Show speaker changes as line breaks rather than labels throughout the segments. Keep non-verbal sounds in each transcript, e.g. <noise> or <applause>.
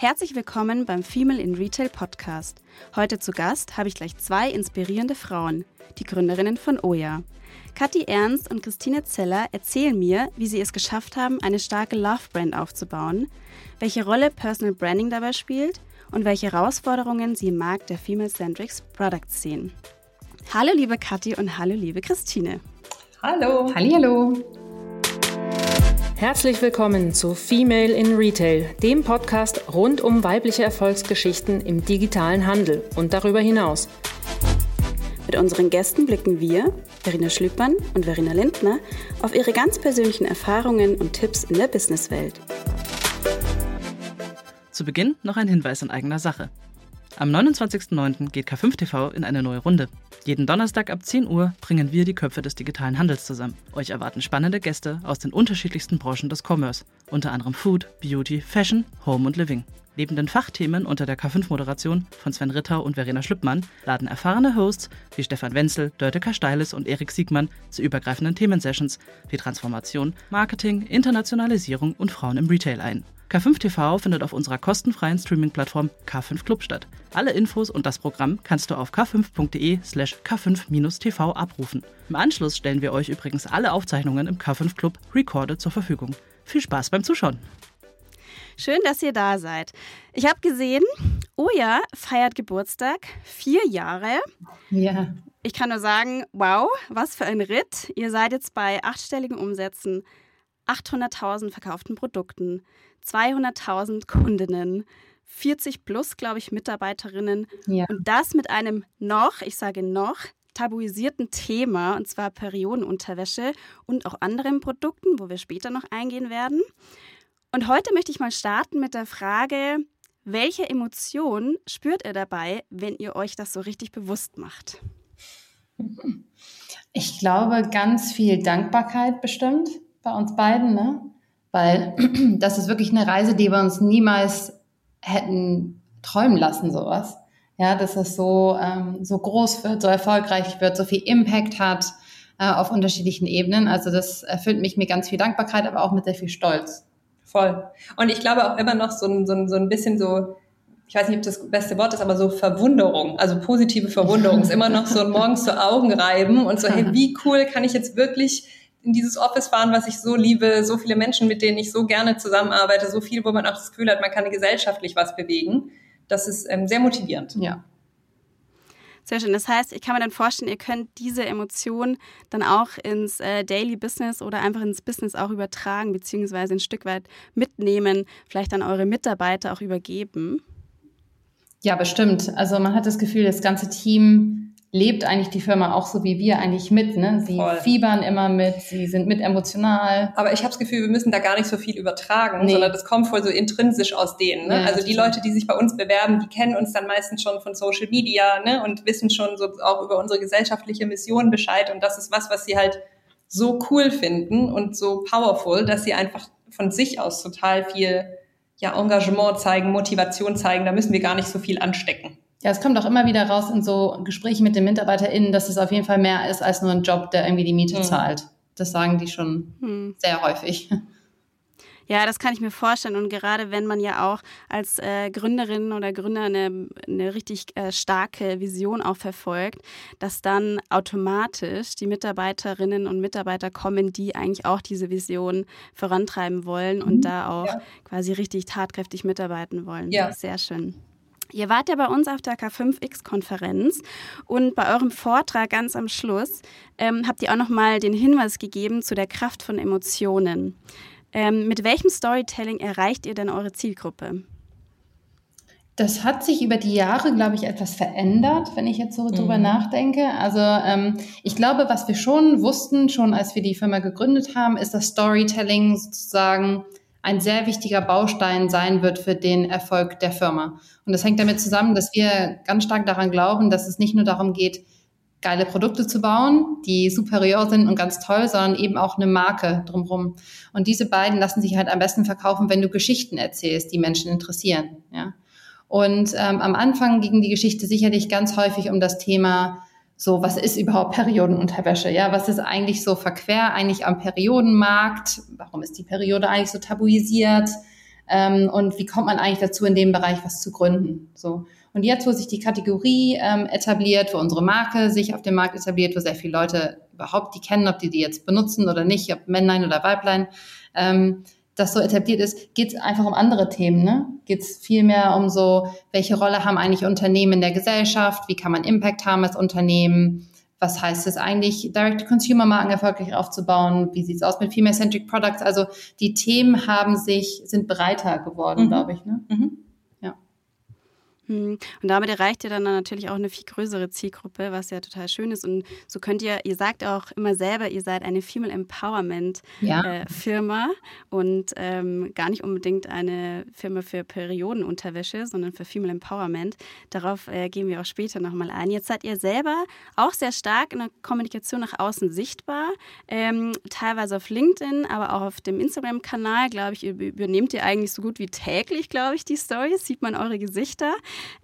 Herzlich willkommen beim Female in Retail Podcast. Heute zu Gast habe ich gleich zwei inspirierende Frauen, die Gründerinnen von Oya. Kathi Ernst und Christine Zeller erzählen mir, wie sie es geschafft haben, eine starke Love-Brand aufzubauen, welche Rolle Personal Branding dabei spielt und welche Herausforderungen sie im Markt der Female Centrics Products sehen. Hallo liebe Kathi und hallo liebe Christine.
Hallo.
Hallo.
Herzlich willkommen zu Female in Retail, dem Podcast rund um weibliche Erfolgsgeschichten im digitalen Handel und darüber hinaus.
Mit unseren Gästen blicken wir, Verena Schlüppmann und Verena Lindner, auf ihre ganz persönlichen Erfahrungen und Tipps in der Businesswelt.
Zu Beginn noch ein Hinweis in eigener Sache. Am 29.09. geht K5 TV in eine neue Runde. Jeden Donnerstag ab 10 Uhr bringen wir die Köpfe des digitalen Handels zusammen. Euch erwarten spannende Gäste aus den unterschiedlichsten Branchen des Commerce, unter anderem Food, Beauty, Fashion, Home und Living. Neben den Fachthemen unter der K5-Moderation von Sven Ritter und Verena Schlüppmann laden erfahrene Hosts wie Stefan Wenzel, Dörte Steiles und Erik Siegmann zu übergreifenden Themensessions wie Transformation, Marketing, Internationalisierung und Frauen im Retail ein. K5 TV findet auf unserer kostenfreien Streaming-Plattform K5 Club statt. Alle Infos und das Programm kannst du auf k5.de slash k5-tv abrufen. Im Anschluss stellen wir euch übrigens alle Aufzeichnungen im K5 Club Recorded zur Verfügung. Viel Spaß beim Zuschauen!
Schön, dass ihr da seid. Ich habe gesehen, Oja feiert Geburtstag, vier Jahre.
Ja.
Ich kann nur sagen, wow, was für ein Ritt. Ihr seid jetzt bei achtstelligen Umsätzen, 800.000 verkauften Produkten, 200.000 Kundinnen, 40 plus, glaube ich, Mitarbeiterinnen. Ja. Und das mit einem noch, ich sage noch, tabuisierten Thema, und zwar Periodenunterwäsche und auch anderen Produkten, wo wir später noch eingehen werden. Und heute möchte ich mal starten mit der Frage, welche Emotion spürt ihr dabei, wenn ihr euch das so richtig bewusst macht?
Ich glaube, ganz viel Dankbarkeit bestimmt bei uns beiden, ne? Weil <clears throat> das ist wirklich eine Reise, die wir uns niemals hätten träumen lassen, sowas. Ja, dass es so, ähm, so groß wird, so erfolgreich wird, so viel Impact hat äh, auf unterschiedlichen Ebenen. Also das erfüllt mich mit ganz viel Dankbarkeit, aber auch mit sehr viel Stolz.
Voll. Und ich glaube auch immer noch so ein, so ein, so ein bisschen so, ich weiß nicht, ob das beste Wort ist, aber so Verwunderung, also positive Verwunderung ist immer noch so ein <laughs> morgens zu Augen reiben und so, hey, wie cool kann ich jetzt wirklich in dieses Office fahren, was ich so liebe, so viele Menschen, mit denen ich so gerne zusammenarbeite, so viel, wo man auch das Gefühl hat, man kann gesellschaftlich was bewegen. Das ist ähm, sehr motivierend.
Ja.
Sehr schön. Das heißt, ich kann mir dann vorstellen, ihr könnt diese Emotion dann auch ins äh, Daily Business oder einfach ins Business auch übertragen, beziehungsweise ein Stück weit mitnehmen, vielleicht an eure Mitarbeiter auch übergeben.
Ja, bestimmt. Also man hat das Gefühl, das ganze Team lebt eigentlich die Firma auch so wie wir eigentlich mit. Ne? Sie Voll. fiebern immer mit, sie sind mit emotional.
Aber ich habe das Gefühl, wir müssen da gar nicht so viel übertragen, nee. sondern das kommt voll so intrinsisch aus denen. Ne? Ja, also die Leute, die sich bei uns bewerben, die kennen uns dann meistens schon von Social Media ne? und wissen schon so auch über unsere gesellschaftliche Mission Bescheid. Und das ist was, was sie halt so cool finden und so powerful, dass sie einfach von sich aus total viel ja, Engagement zeigen, Motivation zeigen. Da müssen wir gar nicht so viel anstecken.
Ja, es kommt auch immer wieder raus in so Gesprächen mit den MitarbeiterInnen, dass es auf jeden Fall mehr ist als nur ein Job, der irgendwie die Miete mhm. zahlt. Das sagen die schon mhm. sehr häufig.
Ja, das kann ich mir vorstellen. Und gerade wenn man ja auch als äh, Gründerin oder Gründer eine, eine richtig äh, starke Vision auch verfolgt, dass dann automatisch die Mitarbeiterinnen und Mitarbeiter kommen, die eigentlich auch diese Vision vorantreiben wollen und mhm. da auch ja. quasi richtig tatkräftig mitarbeiten wollen. Ja. Sehr schön. Ihr wart ja bei uns auf der K5X-Konferenz und bei eurem Vortrag ganz am Schluss ähm, habt ihr auch nochmal den Hinweis gegeben zu der Kraft von Emotionen. Ähm, mit welchem Storytelling erreicht ihr denn eure Zielgruppe?
Das hat sich über die Jahre, glaube ich, etwas verändert, wenn ich jetzt so mhm. drüber nachdenke. Also ähm, ich glaube, was wir schon wussten, schon als wir die Firma gegründet haben, ist, dass Storytelling sozusagen ein sehr wichtiger Baustein sein wird für den Erfolg der Firma. Und das hängt damit zusammen, dass wir ganz stark daran glauben, dass es nicht nur darum geht, geile Produkte zu bauen, die superior sind und ganz toll, sondern eben auch eine Marke drumherum. Und diese beiden lassen sich halt am besten verkaufen, wenn du Geschichten erzählst, die Menschen interessieren. Ja? Und ähm, am Anfang ging die Geschichte sicherlich ganz häufig um das Thema so, was ist überhaupt Periodenunterwäsche? Ja, was ist eigentlich so verquer eigentlich am Periodenmarkt? Warum ist die Periode eigentlich so tabuisiert? Ähm, und wie kommt man eigentlich dazu, in dem Bereich was zu gründen? So. Und jetzt, wo sich die Kategorie ähm, etabliert, wo unsere Marke sich auf dem Markt etabliert, wo sehr viele Leute überhaupt die kennen, ob die die jetzt benutzen oder nicht, ob Männlein oder Weiblein, ähm, das so etabliert ist, geht es einfach um andere Themen. Ne? Geht es viel mehr um so, welche Rolle haben eigentlich Unternehmen in der Gesellschaft? Wie kann man Impact haben als Unternehmen? Was heißt es eigentlich, Direct-to-Consumer-Marken erfolgreich aufzubauen? Wie sieht es aus mit Female-Centric Products? Also die Themen haben sich, sind breiter geworden, mhm. glaube ich. Ne? Mhm.
Hm. Und damit erreicht ihr dann natürlich auch eine viel größere Zielgruppe, was ja total schön ist. Und so könnt ihr, ihr sagt auch immer selber, ihr seid eine Female Empowerment ja. äh, Firma und ähm, gar nicht unbedingt eine Firma für Periodenunterwäsche, sondern für Female Empowerment. Darauf äh, gehen wir auch später nochmal ein. Jetzt seid ihr selber auch sehr stark in der Kommunikation nach außen sichtbar, ähm, teilweise auf LinkedIn, aber auch auf dem Instagram-Kanal, glaube ich, übernehmt ihr eigentlich so gut wie täglich, glaube ich, die Stories, sieht man eure Gesichter.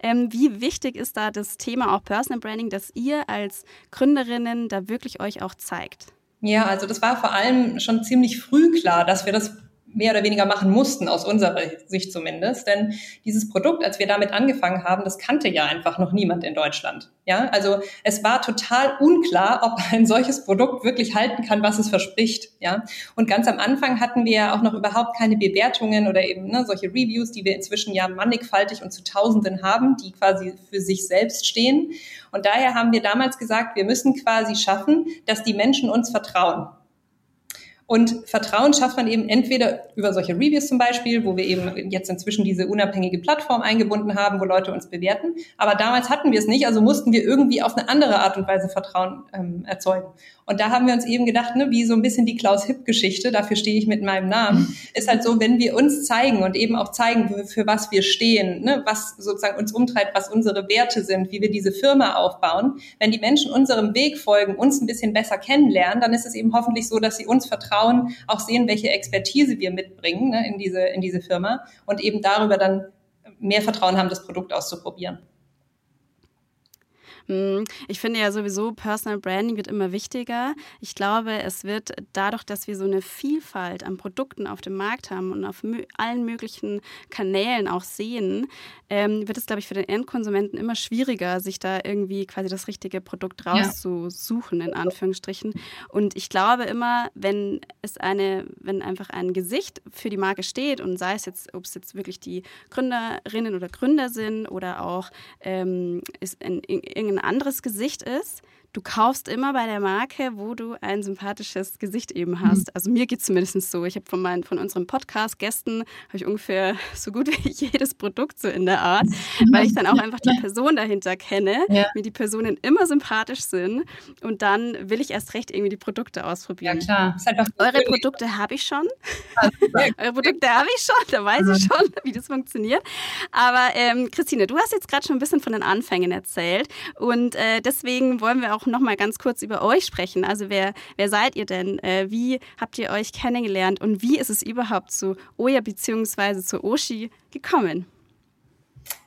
Ähm, wie wichtig ist da das Thema auch Personal Branding, dass ihr als Gründerinnen da wirklich euch auch zeigt?
Ja, also das war vor allem schon ziemlich früh klar, dass wir das mehr oder weniger machen mussten, aus unserer Sicht zumindest. Denn dieses Produkt, als wir damit angefangen haben, das kannte ja einfach noch niemand in Deutschland. Ja, also es war total unklar, ob <laughs> ein solches Produkt wirklich halten kann, was es verspricht. Ja, und ganz am Anfang hatten wir ja auch noch überhaupt keine Bewertungen oder eben ne, solche Reviews, die wir inzwischen ja mannigfaltig und zu Tausenden haben, die quasi für sich selbst stehen. Und daher haben wir damals gesagt, wir müssen quasi schaffen, dass die Menschen uns vertrauen. Und Vertrauen schafft man eben entweder über solche Reviews zum Beispiel, wo wir eben jetzt inzwischen diese unabhängige Plattform eingebunden haben, wo Leute uns bewerten. Aber damals hatten wir es nicht, also mussten wir irgendwie auf eine andere Art und Weise Vertrauen ähm, erzeugen. Und da haben wir uns eben gedacht, ne, wie so ein bisschen die Klaus-Hipp-Geschichte, dafür stehe ich mit meinem Namen, ist halt so, wenn wir uns zeigen und eben auch zeigen, für, für was wir stehen, ne, was sozusagen uns umtreibt, was unsere Werte sind, wie wir diese Firma aufbauen, wenn die Menschen unserem Weg folgen, uns ein bisschen besser kennenlernen, dann ist es eben hoffentlich so, dass sie uns vertrauen, auch sehen, welche Expertise wir mitbringen ne, in, diese, in diese Firma und eben darüber dann mehr Vertrauen haben, das Produkt auszuprobieren.
Hm, ich finde ja sowieso, Personal Branding wird immer wichtiger. Ich glaube, es wird dadurch, dass wir so eine Vielfalt an Produkten auf dem Markt haben und auf allen möglichen Kanälen auch sehen, ähm, wird es, glaube ich, für den Endkonsumenten immer schwieriger, sich da irgendwie quasi das richtige Produkt rauszusuchen, in Anführungsstrichen. Und ich glaube immer, wenn es eine, wenn einfach ein Gesicht für die Marke steht und sei es jetzt, ob es jetzt wirklich die Gründerinnen oder Gründer sind oder auch ähm, ist in, in, in ein anderes Gesicht ist, du kaufst immer bei der Marke, wo du ein sympathisches Gesicht eben hast. Mhm. Also mir geht es zumindest so. Ich habe von, meinen, von unseren Podcast-Gästen habe ich ungefähr <laughs> so gut wie jedes Produkt so in der Art, mhm. weil ich dann auch einfach die Person dahinter kenne, ja. mir die Personen immer sympathisch sind und dann will ich erst recht irgendwie die Produkte ausprobieren. Ja, klar. Eure Produkte habe ich schon. <laughs> Eure Produkte habe ich schon, da weiß ich schon, wie das funktioniert. Aber ähm, Christine, du hast jetzt gerade schon ein bisschen von den Anfängen erzählt und äh, deswegen wollen wir auch noch mal ganz kurz über euch sprechen. Also wer, wer seid ihr denn? Äh, wie habt ihr euch kennengelernt und wie ist es überhaupt zu Oya bzw. zu Oshi gekommen?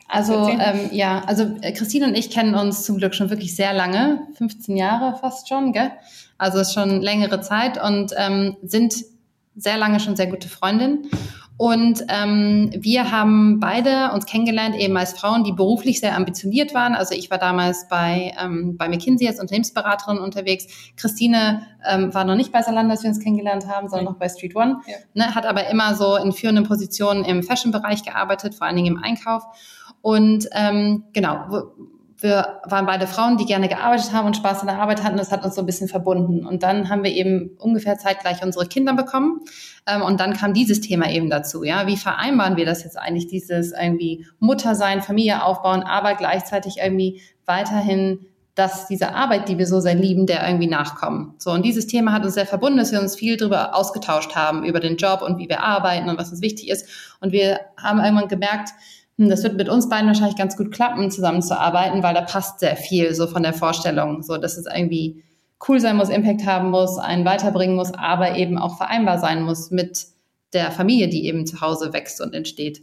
Also ähm, ja, also äh, Christine und ich kennen uns zum Glück schon wirklich sehr lange, 15 Jahre fast schon, gell? Also schon längere Zeit und ähm, sind sehr lange schon sehr gute Freundinnen. Und ähm, wir haben beide uns kennengelernt, eben als Frauen, die beruflich sehr ambitioniert waren. Also ich war damals bei, ähm, bei McKinsey als Unternehmensberaterin unterwegs. Christine ähm, war noch nicht bei Salando, als wir uns kennengelernt haben, sondern noch bei Street One. Ja. Ne, hat aber immer so in führenden Positionen im Fashion-Bereich gearbeitet, vor allen Dingen im Einkauf. Und ähm, genau, wir waren beide Frauen, die gerne gearbeitet haben und Spaß an der Arbeit hatten. Das hat uns so ein bisschen verbunden. Und dann haben wir eben ungefähr zeitgleich unsere Kinder bekommen. Ähm, und dann kam dieses Thema eben dazu. Ja, wie vereinbaren wir das jetzt eigentlich? Dieses irgendwie Mutter sein, Familie aufbauen, aber gleichzeitig irgendwie weiterhin dass diese Arbeit, die wir so sehr lieben, der irgendwie nachkommen. So, und dieses Thema hat uns sehr verbunden, dass wir uns viel darüber ausgetauscht haben, über den Job und wie wir arbeiten und was uns wichtig ist. Und wir haben irgendwann gemerkt, das wird mit uns beiden wahrscheinlich ganz gut klappen, zusammenzuarbeiten, weil da passt sehr viel so von der Vorstellung, so dass es irgendwie cool sein muss, Impact haben muss, einen weiterbringen muss, aber eben auch vereinbar sein muss mit der Familie, die eben zu Hause wächst und entsteht.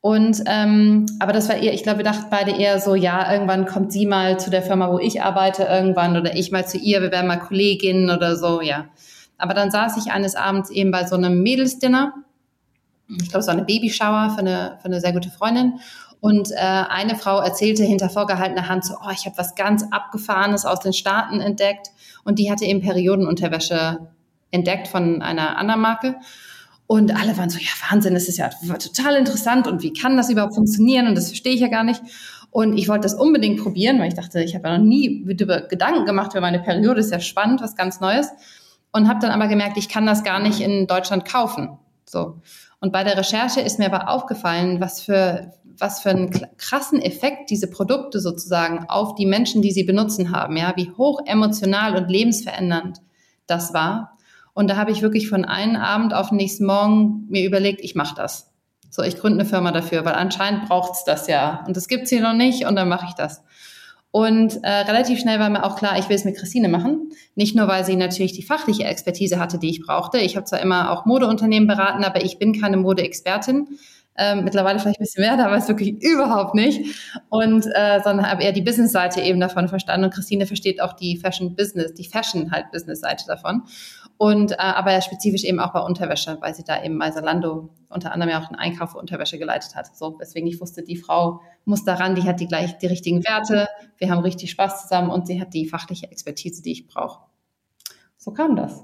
Und ähm, aber das war eher, ich glaube, wir dachten beide eher so, ja, irgendwann kommt sie mal zu der Firma, wo ich arbeite, irgendwann oder ich mal zu ihr, wir werden mal Kolleginnen oder so, ja. Aber dann saß ich eines Abends eben bei so einem Mädelsdinner ich glaube, es war eine Babyshower für eine, für eine sehr gute Freundin. Und äh, eine Frau erzählte hinter vorgehaltener Hand so, oh, ich habe was ganz Abgefahrenes aus den Staaten entdeckt. Und die hatte eben Periodenunterwäsche entdeckt von einer anderen Marke. Und alle waren so, ja, Wahnsinn, das ist ja total interessant und wie kann das überhaupt funktionieren und das verstehe ich ja gar nicht. Und ich wollte das unbedingt probieren, weil ich dachte, ich habe ja noch nie über Gedanken gemacht über meine Periode, ist ja spannend, was ganz Neues. Und habe dann aber gemerkt, ich kann das gar nicht in Deutschland kaufen. So. Und bei der Recherche ist mir aber aufgefallen, was für, was für einen krassen Effekt diese Produkte sozusagen auf die Menschen, die sie benutzen haben, ja, wie hoch emotional und lebensverändernd das war. Und da habe ich wirklich von einem Abend auf den nächsten Morgen mir überlegt, ich mache das. So, ich gründe eine Firma dafür, weil anscheinend braucht's das ja. Und das gibt's hier noch nicht und dann mache ich das. Und äh, relativ schnell war mir auch klar, ich will es mit Christine machen. Nicht nur, weil sie natürlich die fachliche Expertise hatte, die ich brauchte. Ich habe zwar immer auch Modeunternehmen beraten, aber ich bin keine Modeexpertin. Ähm, mittlerweile vielleicht ein bisschen mehr, <laughs> da weiß wirklich überhaupt nicht. Und äh, sondern habe eher die Business-Seite eben davon verstanden. Und Christine versteht auch die Fashion-Business, die Fashion halt Business-Seite davon. Und äh, aber spezifisch eben auch bei Unterwäsche, weil sie da eben bei Salando unter anderem ja auch den Einkauf für Unterwäsche geleitet hat. So, weswegen ich wusste, die Frau muss daran, die hat die gleich die richtigen Werte, wir haben richtig Spaß zusammen und sie hat die fachliche Expertise, die ich brauche. So kam das.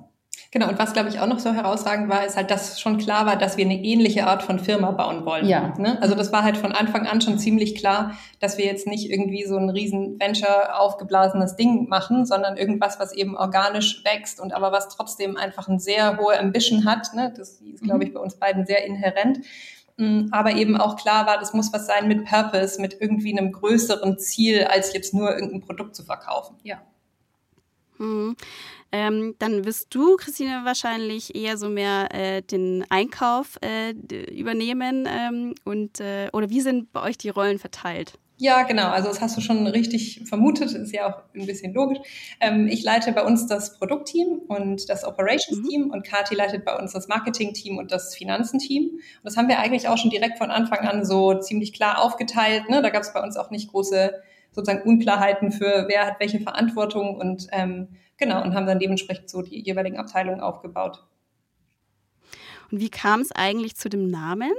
Genau, und was, glaube ich, auch noch so herausragend war, ist halt, dass schon klar war, dass wir eine ähnliche Art von Firma bauen wollen. Ja. Ne? Also das war halt von Anfang an schon ziemlich klar, dass wir jetzt nicht irgendwie so ein riesen Venture aufgeblasenes Ding machen, sondern irgendwas, was eben organisch wächst und aber was trotzdem einfach eine sehr hohe Ambition hat. Ne? Das ist, glaube ich, bei uns beiden sehr inhärent mm, aber eben auch klar war, das muss was sein mit Purpose, mit irgendwie einem größeren Ziel, als jetzt nur irgendein Produkt zu verkaufen.
Ja.
Mhm. Ähm, dann wirst du, Christine, wahrscheinlich eher so mehr äh, den Einkauf äh, übernehmen. Ähm, und, äh, oder wie sind bei euch die Rollen verteilt?
Ja, genau. Also das hast du schon richtig vermutet. Ist ja auch ein bisschen logisch. Ähm, ich leite bei uns das Produktteam und das Operations-Team mhm. und Kati leitet bei uns das Marketing-Team und das Finanzen-Team. Und das haben wir eigentlich auch schon direkt von Anfang an so ziemlich klar aufgeteilt. Ne? Da gab es bei uns auch nicht große sozusagen Unklarheiten für wer hat welche Verantwortung und ähm, Genau, und haben dann dementsprechend so die jeweiligen Abteilungen aufgebaut.
Und wie kam es eigentlich zu dem Namen?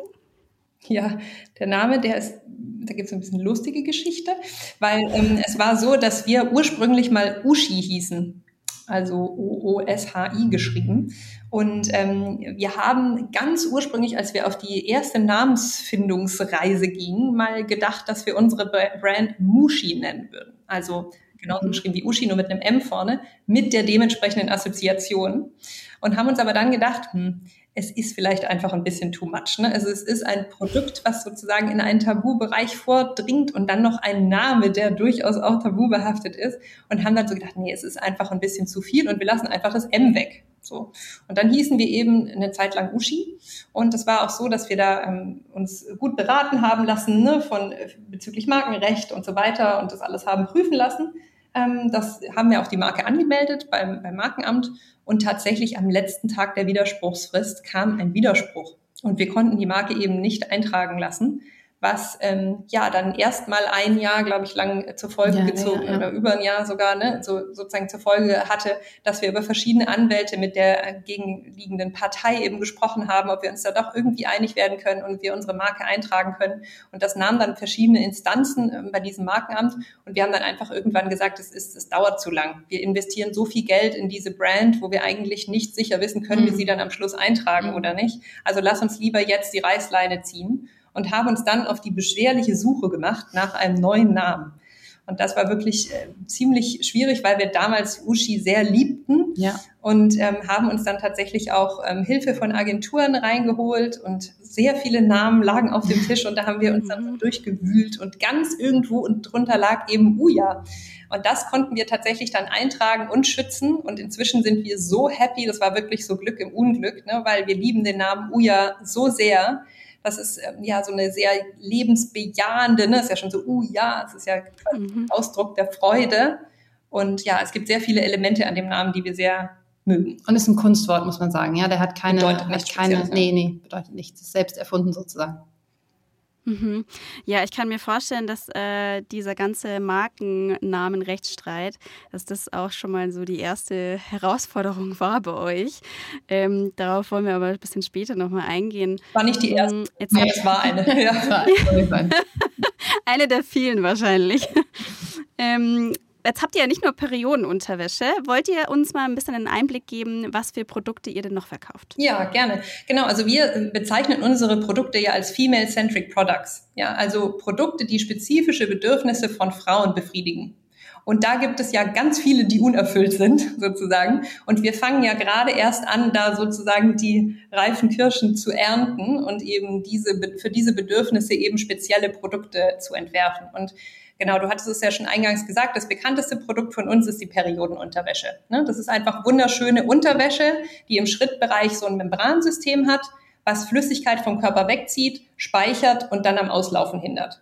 Ja, der Name, der ist, da gibt es ein bisschen lustige Geschichte, weil ähm, es war so, dass wir ursprünglich mal Ushi hießen, also O-O-S-H-I geschrieben. Und ähm, wir haben ganz ursprünglich, als wir auf die erste Namensfindungsreise gingen, mal gedacht, dass wir unsere Brand Mushi nennen würden. Also genauso geschrieben wie Uschi, nur mit einem M vorne, mit der dementsprechenden Assoziation. Und haben uns aber dann gedacht, hm, es ist vielleicht einfach ein bisschen too much. Ne? Also es ist ein Produkt, was sozusagen in einen Tabubereich vordringt und dann noch ein Name, der durchaus auch tabubehaftet ist. Und haben dann so gedacht, nee, es ist einfach ein bisschen zu viel und wir lassen einfach das M weg. So. Und dann hießen wir eben eine Zeit lang Uschi. Und es war auch so, dass wir da ähm, uns gut beraten haben lassen, ne, von äh, bezüglich Markenrecht und so weiter und das alles haben prüfen lassen. Ähm, das haben wir auch die Marke angemeldet beim, beim Markenamt und tatsächlich am letzten Tag der Widerspruchsfrist kam ein Widerspruch. Und wir konnten die Marke eben nicht eintragen lassen was ähm, ja dann erst mal ein Jahr, glaube ich, lang zur Folge ja, gezogen ja, ja. oder über ein Jahr sogar, ne, so sozusagen zur Folge hatte, dass wir über verschiedene Anwälte mit der gegenliegenden Partei eben gesprochen haben, ob wir uns da doch irgendwie einig werden können und wir unsere Marke eintragen können. Und das nahm dann verschiedene Instanzen ähm, bei diesem Markenamt und wir haben dann einfach irgendwann gesagt, es ist, es dauert zu lang. Wir investieren so viel Geld in diese Brand, wo wir eigentlich nicht sicher wissen, können mhm. wir sie dann am Schluss eintragen mhm. oder nicht. Also lass uns lieber jetzt die Reißleine ziehen und haben uns dann auf die beschwerliche Suche gemacht nach einem neuen Namen. Und das war wirklich äh, ziemlich schwierig, weil wir damals Ushi sehr liebten ja. und ähm, haben uns dann tatsächlich auch ähm, Hilfe von Agenturen reingeholt und sehr viele Namen lagen auf dem Tisch und da haben wir uns dann mhm. durchgewühlt und ganz irgendwo und drunter lag eben Uja. Und das konnten wir tatsächlich dann eintragen und schützen und inzwischen sind wir so happy, das war wirklich so Glück im Unglück, ne, weil wir lieben den Namen Uja so sehr, das ist ähm, ja so eine sehr lebensbejahende, ne? ist ja schon so, uh ja, es ist ja mhm. Ausdruck der Freude. Und ja, es gibt sehr viele Elemente an dem Namen, die wir sehr mögen.
Und ist ein Kunstwort, muss man sagen. Ja, der hat keine, bedeutet hat keine, nee, nee, bedeutet nichts. Ist selbst erfunden sozusagen.
Mhm. Ja, ich kann mir vorstellen, dass äh, dieser ganze Markennamen-Rechtsstreit, dass das auch schon mal so die erste <laughs> Herausforderung war bei euch. Ähm, darauf wollen wir aber ein bisschen später nochmal eingehen.
War nicht die erste. Ähm, jetzt nee, es war eine. <laughs> Ja. <laughs>
eine der vielen wahrscheinlich. ähm, Jetzt habt ihr ja nicht nur Periodenunterwäsche. Wollt ihr uns mal ein bisschen einen Einblick geben, was für Produkte ihr denn noch verkauft?
Ja, gerne. Genau, also wir bezeichnen unsere Produkte ja als Female-Centric Products. Ja, also Produkte, die spezifische Bedürfnisse von Frauen befriedigen. Und da gibt es ja ganz viele, die unerfüllt sind, <laughs> sozusagen. Und wir fangen ja gerade erst an, da sozusagen die reifen Kirschen zu ernten und eben diese, für diese Bedürfnisse eben spezielle Produkte zu entwerfen. Und Genau, du hattest es ja schon eingangs gesagt, das bekannteste Produkt von uns ist die Periodenunterwäsche. Ne? Das ist einfach wunderschöne Unterwäsche, die im Schrittbereich so ein Membransystem hat, was Flüssigkeit vom Körper wegzieht, speichert und dann am Auslaufen hindert.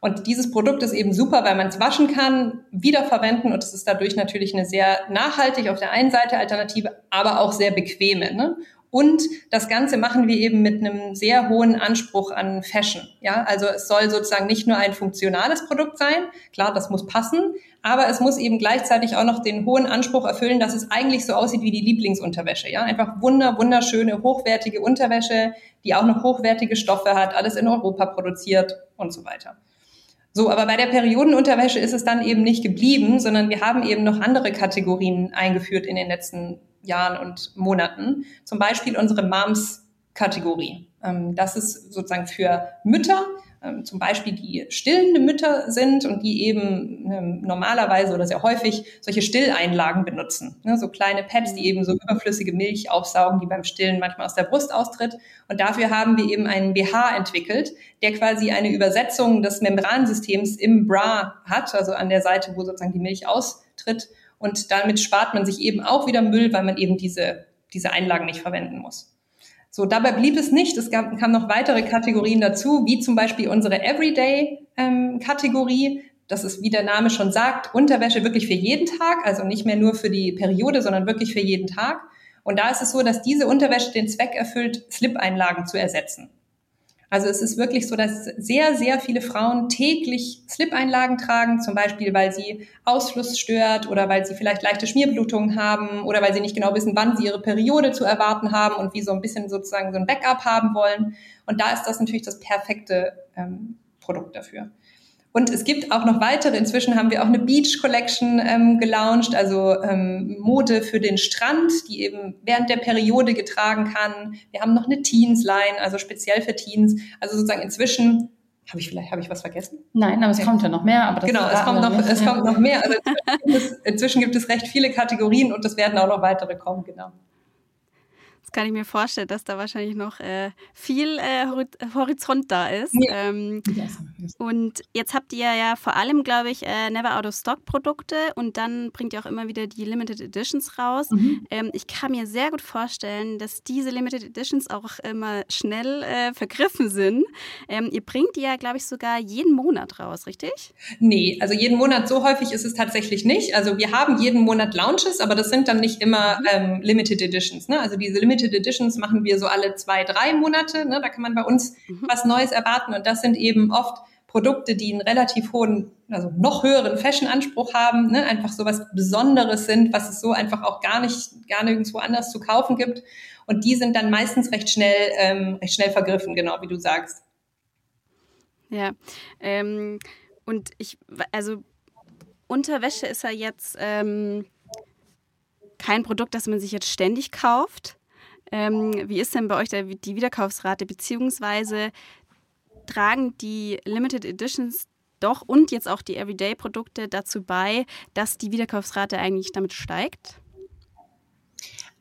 Und dieses Produkt ist eben super, weil man es waschen kann, wiederverwenden und es ist dadurch natürlich eine sehr nachhaltig auf der einen Seite Alternative, aber auch sehr bequeme. Ne? Und das Ganze machen wir eben mit einem sehr hohen Anspruch an Fashion. Ja, also es soll sozusagen nicht nur ein funktionales Produkt sein. Klar, das muss passen. Aber es muss eben gleichzeitig auch noch den hohen Anspruch erfüllen, dass es eigentlich so aussieht wie die Lieblingsunterwäsche. Ja, einfach wunder, wunderschöne, hochwertige Unterwäsche, die auch noch hochwertige Stoffe hat, alles in Europa produziert und so weiter. So, aber bei der Periodenunterwäsche ist es dann eben nicht geblieben, sondern wir haben eben noch andere Kategorien eingeführt in den letzten Jahren und Monaten. Zum Beispiel unsere Moms-Kategorie. Ähm, das ist sozusagen für Mütter, ähm, zum Beispiel die stillende Mütter sind und die eben ähm, normalerweise oder sehr häufig solche Stilleinlagen benutzen. Ne, so kleine Pads, die eben so überflüssige Milch aufsaugen, die beim Stillen manchmal aus der Brust austritt. Und dafür haben wir eben einen BH entwickelt, der quasi eine Übersetzung des Membransystems im Bra hat, also an der Seite, wo sozusagen die Milch austritt und damit spart man sich eben auch wieder Müll, weil man eben diese, diese Einlagen nicht verwenden muss. So, dabei blieb es nicht. Es gab, kamen noch weitere Kategorien dazu, wie zum Beispiel unsere Everyday-Kategorie. Ähm, das ist, wie der Name schon sagt, Unterwäsche wirklich für jeden Tag, also nicht mehr nur für die Periode, sondern wirklich für jeden Tag. Und da ist es so, dass diese Unterwäsche den Zweck erfüllt, Slip-Einlagen zu ersetzen. Also es ist wirklich so, dass sehr, sehr viele Frauen täglich Slip-Einlagen tragen, zum Beispiel, weil sie Ausfluss stört oder weil sie vielleicht leichte Schmierblutungen haben oder weil sie nicht genau wissen, wann sie ihre Periode zu erwarten haben und wie so ein bisschen sozusagen so ein Backup haben wollen. Und da ist das natürlich das perfekte ähm, Produkt dafür. Und es gibt auch noch weitere. Inzwischen haben wir auch eine Beach Collection ähm, gelauncht, also ähm, Mode für den Strand, die eben während der Periode getragen kann. Wir haben noch eine Teens Line, also speziell für Teens. Also sozusagen inzwischen habe ich vielleicht habe ich was vergessen?
Nein, aber es kommt ja noch mehr. Aber
genau, es kommt noch, es kommt noch mehr. Also inzwischen gibt, es, inzwischen gibt es recht viele Kategorien und es werden auch noch weitere kommen. Genau
kann ich mir vorstellen, dass da wahrscheinlich noch äh, viel äh, Horizont da ist. Ja. Ähm, und jetzt habt ihr ja vor allem, glaube ich, äh, Never Out of Stock Produkte und dann bringt ihr auch immer wieder die Limited Editions raus. Mhm. Ähm, ich kann mir sehr gut vorstellen, dass diese Limited Editions auch immer schnell äh, vergriffen sind. Ähm, ihr bringt die ja, glaube ich, sogar jeden Monat raus, richtig?
Nee, also jeden Monat so häufig ist es tatsächlich nicht. Also wir haben jeden Monat Launches, aber das sind dann nicht immer mhm. ähm, Limited Editions. Ne? Also diese Limited Limited Editions machen wir so alle zwei, drei Monate. Ne? Da kann man bei uns mhm. was Neues erwarten. Und das sind eben oft Produkte, die einen relativ hohen, also noch höheren Fashion-Anspruch haben, ne? einfach so was Besonderes sind, was es so einfach auch gar nicht, gar nirgendwo anders zu kaufen gibt. Und die sind dann meistens recht schnell, ähm, recht schnell vergriffen, genau wie du sagst.
Ja, ähm, und ich, also Unterwäsche ist ja jetzt ähm, kein Produkt, das man sich jetzt ständig kauft. Ähm, wie ist denn bei euch der, die Wiederkaufsrate, beziehungsweise tragen die Limited Editions doch und jetzt auch die Everyday-Produkte dazu bei, dass die Wiederkaufsrate eigentlich damit steigt?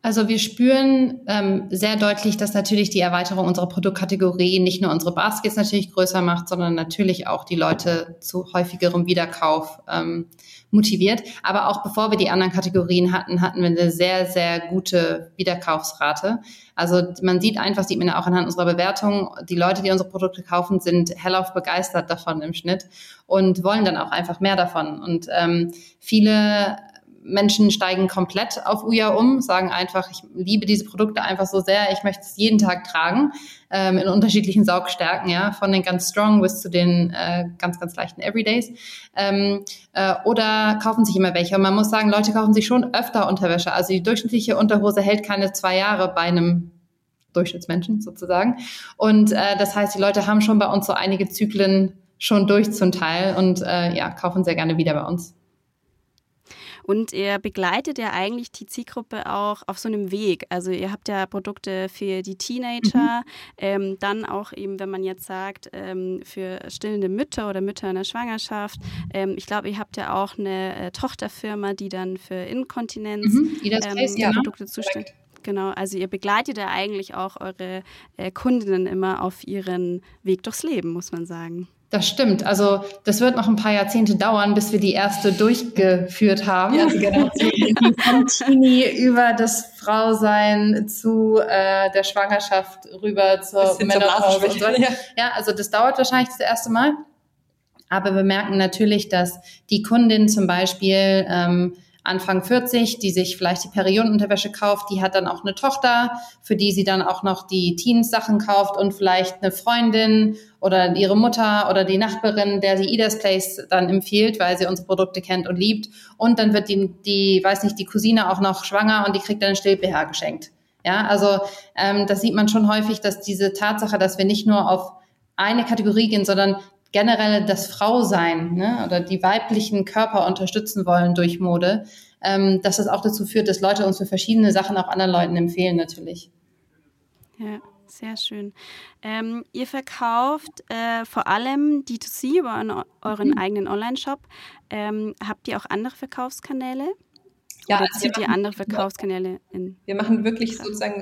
Also wir spüren ähm, sehr deutlich, dass natürlich die Erweiterung unserer Produktkategorie nicht nur unsere Baskets natürlich größer macht, sondern natürlich auch die Leute zu häufigerem Wiederkauf ähm, motiviert. Aber auch bevor wir die anderen Kategorien hatten, hatten wir eine sehr, sehr gute Wiederkaufsrate. Also man sieht einfach, sieht man ja auch anhand unserer Bewertung, die Leute, die unsere Produkte kaufen, sind hellauf begeistert davon im Schnitt und wollen dann auch einfach mehr davon. Und ähm, viele Menschen steigen komplett auf Uja um, sagen einfach, ich liebe diese Produkte einfach so sehr, ich möchte es jeden Tag tragen, ähm, in unterschiedlichen Saugstärken, ja, von den ganz strong bis zu den äh, ganz, ganz leichten Everydays. Ähm, äh, oder kaufen sich immer welche. Und man muss sagen, Leute kaufen sich schon öfter Unterwäsche. Also die durchschnittliche Unterhose hält keine zwei Jahre bei einem Durchschnittsmenschen sozusagen. Und äh, das heißt, die Leute haben schon bei uns so einige Zyklen schon durch zum Teil und äh, ja, kaufen sehr gerne wieder bei uns.
Und ihr begleitet ja eigentlich die Zielgruppe auch auf so einem Weg. Also ihr habt ja Produkte für die Teenager, mhm. ähm, dann auch eben, wenn man jetzt sagt, ähm, für stillende Mütter oder Mütter in der Schwangerschaft. Ähm, ich glaube, ihr habt ja auch eine äh, Tochterfirma, die dann für Inkontinenz
mhm. ähm,
ja, Produkte zuständig Genau, also ihr begleitet ja eigentlich auch eure äh, Kundinnen immer auf ihren Weg durchs Leben, muss man sagen.
Das stimmt. Also das wird noch ein paar Jahrzehnte dauern, bis wir die erste durchgeführt haben. Ja, genau. <laughs> Vom Teenie über das Frausein zu äh, der Schwangerschaft rüber zur Menopause. So. Ja. ja, also das dauert wahrscheinlich das erste Mal. Aber wir merken natürlich, dass die Kundin zum Beispiel ähm, Anfang 40, die sich vielleicht die Periodenunterwäsche kauft, die hat dann auch eine Tochter, für die sie dann auch noch die Teens-Sachen kauft und vielleicht eine Freundin oder ihre Mutter oder die Nachbarin, der sie Idas Place dann empfiehlt, weil sie unsere Produkte kennt und liebt. Und dann wird die, die weiß nicht, die Cousine auch noch schwanger und die kriegt dann ein Still-BH geschenkt. Ja, also ähm, das sieht man schon häufig, dass diese Tatsache, dass wir nicht nur auf eine Kategorie gehen, sondern generell das Frausein ne, oder die weiblichen Körper unterstützen wollen durch Mode, ähm, dass das auch dazu führt, dass Leute uns für verschiedene Sachen auch anderen Leuten empfehlen natürlich.
Ja. Sehr schön. Ähm, ihr verkauft äh, vor allem D2C über euren mhm. eigenen Online-Shop. Ähm, habt ihr auch andere Verkaufskanäle? Ja, Oder zieht ihr andere Verkaufskanäle in?
Wir machen wirklich sozusagen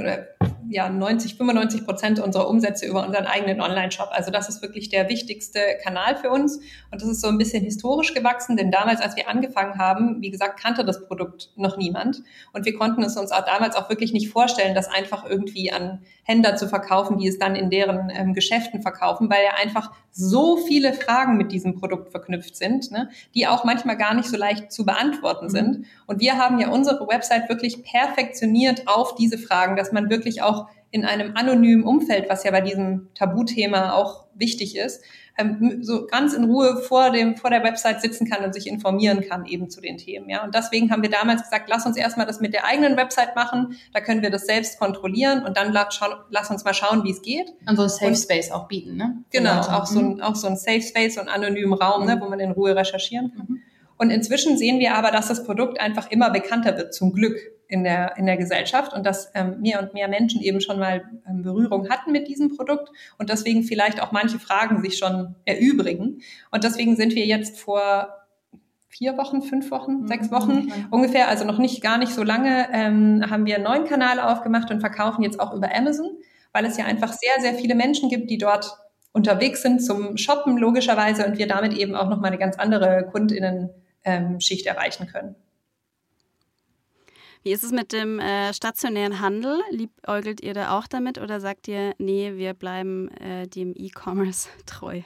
ja, 90, 95 Prozent unserer Umsätze über unseren eigenen Online-Shop. Also das ist wirklich der wichtigste Kanal für uns. Und das ist so ein bisschen historisch gewachsen, denn damals, als wir angefangen haben, wie gesagt, kannte das Produkt noch niemand. Und wir konnten es uns auch damals auch wirklich nicht vorstellen, das einfach irgendwie an Händler zu verkaufen, die es dann in deren ähm, Geschäften verkaufen, weil ja einfach so viele Fragen mit diesem Produkt verknüpft sind, ne, die auch manchmal gar nicht so leicht zu beantworten mhm. sind. Und wir haben ja unsere Website wirklich perfektioniert auf diese Fragen, dass man wirklich auch in einem anonymen Umfeld, was ja bei diesem Tabuthema auch wichtig ist, ähm, so ganz in Ruhe vor dem vor der Website sitzen kann und sich informieren kann eben zu den Themen. Ja, und deswegen haben wir damals gesagt, lass uns erstmal das mit der eigenen Website machen. Da können wir das selbst kontrollieren und dann lass, lass uns mal schauen, wie es geht.
Und so ein Safe Space auch bieten, ne?
Genau, auch so ein auch so ein Safe Space, so einen anonymen Raum, ne, mhm. ne, wo man in Ruhe recherchieren kann. Mhm. Und inzwischen sehen wir aber, dass das Produkt einfach immer bekannter wird, zum Glück in der, in der Gesellschaft und dass ähm, mehr und mehr Menschen eben schon mal ähm, Berührung hatten mit diesem Produkt und deswegen vielleicht auch manche Fragen sich schon erübrigen. Und deswegen sind wir jetzt vor vier Wochen, fünf Wochen, mhm. sechs Wochen mhm. ungefähr, also noch nicht gar nicht so lange, ähm, haben wir einen neuen Kanal aufgemacht und verkaufen jetzt auch über Amazon, weil es ja einfach sehr, sehr viele Menschen gibt, die dort unterwegs sind zum Shoppen logischerweise und wir damit eben auch nochmal eine ganz andere KundInnen ähm, erreichen können.
Wie ist es mit dem äh, stationären Handel? Liebäugelt ihr da auch damit oder sagt ihr, nee, wir bleiben äh, dem E-Commerce <laughs> treu?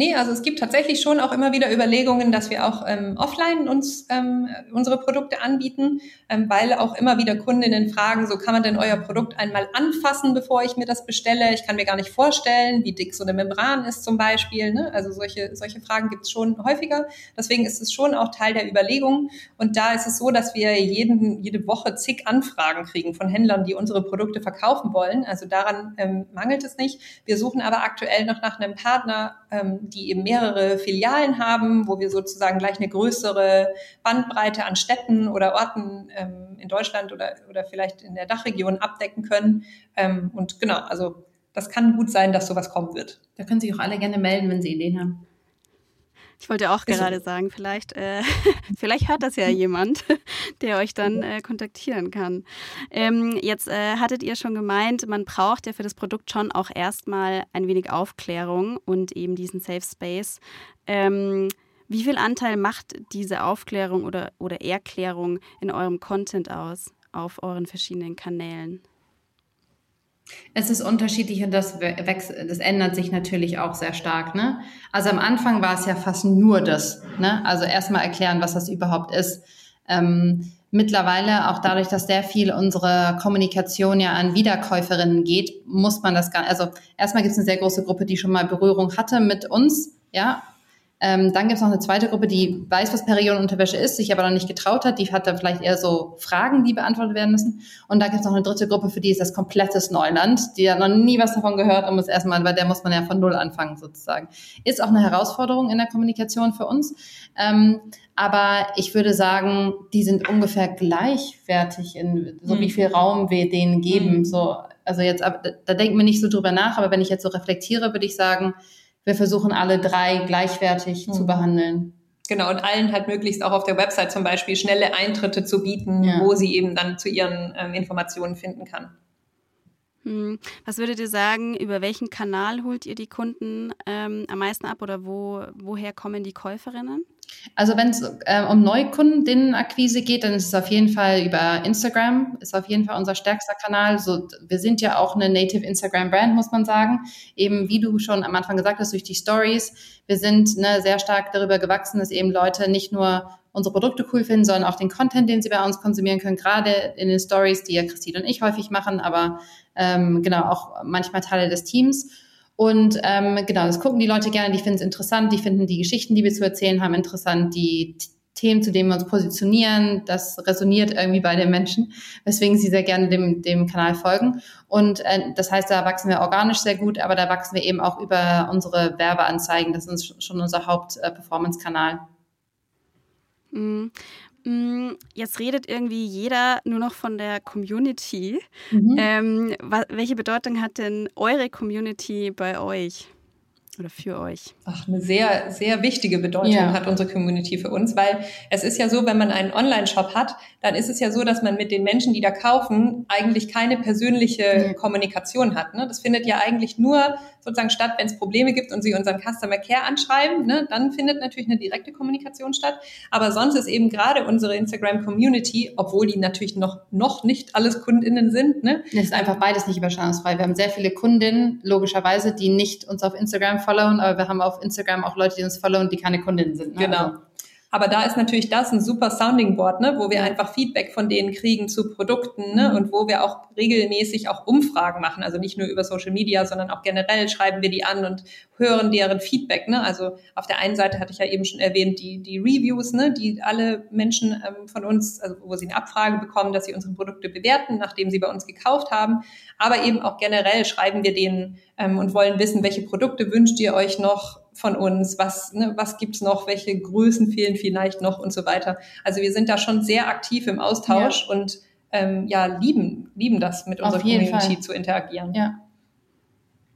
Nee, also es gibt tatsächlich schon auch immer wieder Überlegungen, dass wir auch ähm, offline uns ähm, unsere Produkte anbieten, ähm, weil auch immer wieder Kundinnen fragen, so kann man denn euer Produkt einmal anfassen, bevor ich mir das bestelle? Ich kann mir gar nicht vorstellen, wie dick so eine Membran ist zum Beispiel. Ne? Also solche, solche Fragen gibt es schon häufiger. Deswegen ist es schon auch Teil der Überlegung. Und da ist es so, dass wir jeden, jede Woche zig Anfragen kriegen von Händlern, die unsere Produkte verkaufen wollen. Also daran ähm, mangelt es nicht. Wir suchen aber aktuell noch nach einem Partner, die eben mehrere Filialen haben, wo wir sozusagen gleich eine größere Bandbreite an Städten oder Orten ähm, in Deutschland oder, oder vielleicht in der Dachregion abdecken können. Ähm, und genau, also das kann gut sein, dass sowas kommen wird.
Da können sich auch alle gerne melden, wenn sie Ideen haben.
Ich wollte auch gerade sagen, vielleicht, äh, <laughs> vielleicht hört das ja jemand, der euch dann äh, kontaktieren kann. Ähm, jetzt äh, hattet ihr schon gemeint, man braucht ja für das Produkt schon auch erstmal ein wenig Aufklärung und eben diesen Safe Space. Ähm, wie viel Anteil macht diese Aufklärung oder, oder Erklärung in eurem Content aus, auf euren verschiedenen Kanälen?
Es ist unterschiedlich und das, das ändert sich natürlich auch sehr stark. Ne? Also am Anfang war es ja fast nur das. Ne? Also erstmal erklären, was das überhaupt ist. Ähm, mittlerweile auch dadurch, dass sehr viel unsere Kommunikation ja an Wiederkäuferinnen geht, muss man das gar, also erstmal gibt es eine sehr große Gruppe, die schon mal Berührung hatte mit uns, ja, ähm, dann gibt es noch eine zweite Gruppe, die weiß, was Periodenunterwäsche ist, sich aber noch nicht getraut hat. Die hat dann vielleicht eher so Fragen, die beantwortet werden müssen. Und da gibt es noch eine dritte Gruppe, für die ist das komplettes Neuland. Die hat noch nie was davon gehört und muss erstmal, bei der muss man ja von Null anfangen sozusagen. Ist auch eine Herausforderung in der Kommunikation für uns. Ähm, aber ich würde sagen, die sind ungefähr gleichwertig in so mhm. wie viel Raum wir denen geben. Mhm. So, also jetzt, da, da denken wir nicht so drüber nach, aber wenn ich jetzt so reflektiere, würde ich sagen, wir versuchen alle drei gleichwertig mhm. zu behandeln.
Genau, und allen halt möglichst auch auf der Website zum Beispiel schnelle Eintritte zu bieten, ja. wo sie eben dann zu ihren ähm, Informationen finden kann.
Hm. Was würdet ihr sagen, über welchen Kanal holt ihr die Kunden ähm, am meisten ab oder wo, woher kommen die Käuferinnen?
Also wenn es äh, um Neukundinnenakquise geht, dann ist es auf jeden Fall über Instagram, ist auf jeden Fall unser stärkster Kanal. So, wir sind ja auch eine Native Instagram Brand, muss man sagen. Eben wie du schon am Anfang gesagt hast, durch die Stories. Wir sind ne, sehr stark darüber gewachsen, dass eben Leute nicht nur unsere Produkte cool finden, sondern auch den Content, den sie bei uns konsumieren können, gerade in den Stories, die ja Christine und ich häufig machen, aber ähm, genau auch manchmal Teile des Teams. Und ähm, genau, das gucken die Leute gerne, die finden es interessant, die finden die Geschichten, die wir zu erzählen haben, interessant, die Themen, zu denen wir uns positionieren, das resoniert irgendwie bei den Menschen, weswegen sie sehr gerne dem, dem Kanal folgen. Und äh, das heißt, da wachsen wir organisch sehr gut, aber da wachsen wir eben auch über unsere Werbeanzeigen. Das ist schon unser Haupt-Performance-Kanal.
Äh, mhm. Jetzt redet irgendwie jeder nur noch von der Community. Mhm. Ähm, welche Bedeutung hat denn eure Community bei euch? Oder für euch?
Ach, eine sehr, sehr wichtige Bedeutung ja. hat unsere Community für uns, weil es ist ja so, wenn man einen Online-Shop hat, dann ist es ja so, dass man mit den Menschen, die da kaufen, eigentlich keine persönliche ja. Kommunikation hat. Ne? Das findet ja eigentlich nur sozusagen statt, wenn es Probleme gibt und sie unseren Customer Care anschreiben, ne? dann findet natürlich eine direkte Kommunikation statt. Aber sonst ist eben gerade unsere Instagram Community, obwohl die natürlich noch, noch nicht alles KundInnen sind. Ne?
Das ist einfach beides nicht überschneidungsfrei. Wir haben sehr viele Kundinnen, logischerweise, die nicht uns auf Instagram followen, aber wir haben auf Instagram auch Leute, die uns followen, die keine Kundinnen sind.
Ne? Genau. Also, aber da ist natürlich das ein super Sounding Board, ne, wo wir einfach Feedback von denen kriegen zu Produkten ne, und wo wir auch regelmäßig auch Umfragen machen. Also nicht nur über Social Media, sondern auch generell schreiben wir die an und hören deren Feedback. Ne? Also auf der einen Seite hatte ich ja eben schon erwähnt, die, die Reviews, ne, die alle Menschen ähm, von uns, also wo sie eine Abfrage bekommen, dass sie unsere Produkte bewerten, nachdem sie bei uns gekauft haben. Aber eben auch generell schreiben wir denen ähm, und wollen wissen, welche Produkte wünscht ihr euch noch von uns, was, ne, was gibt's noch, welche Größen fehlen vielleicht noch und so weiter. Also wir sind da schon sehr aktiv im Austausch ja. und ähm, ja, lieben, lieben das mit unserer Community Fall. zu interagieren.
Ja.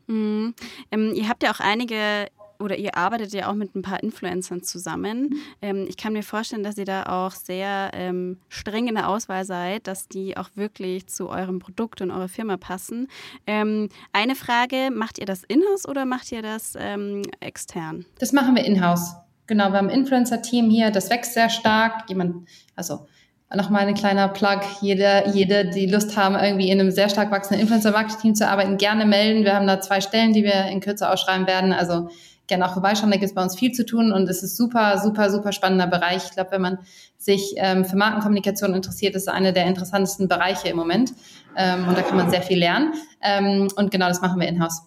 Mhm. Ähm, ihr habt ja auch einige oder ihr arbeitet ja auch mit ein paar Influencern zusammen. Ähm, ich kann mir vorstellen, dass ihr da auch sehr ähm, streng in der Auswahl seid, dass die auch wirklich zu eurem Produkt und eurer Firma passen. Ähm, eine Frage, macht ihr das in-house oder macht ihr das ähm, extern?
Das machen wir in-house. Genau, wir haben ein Influencer-Team hier, das wächst sehr stark. Jemand, also nochmal ein kleiner Plug. Jede, jede, die Lust haben, irgendwie in einem sehr stark wachsenden Influencer-Marketing zu arbeiten, gerne melden. Wir haben da zwei Stellen, die wir in Kürze ausschreiben werden. Also gerne auch vorbeischauen. Da gibt es bei uns viel zu tun und es ist super, super, super spannender Bereich. Ich glaube, wenn man sich ähm, für Markenkommunikation interessiert, ist es einer der interessantesten Bereiche im Moment. Ähm, und da kann man sehr viel lernen. Ähm, und genau das machen wir in-house.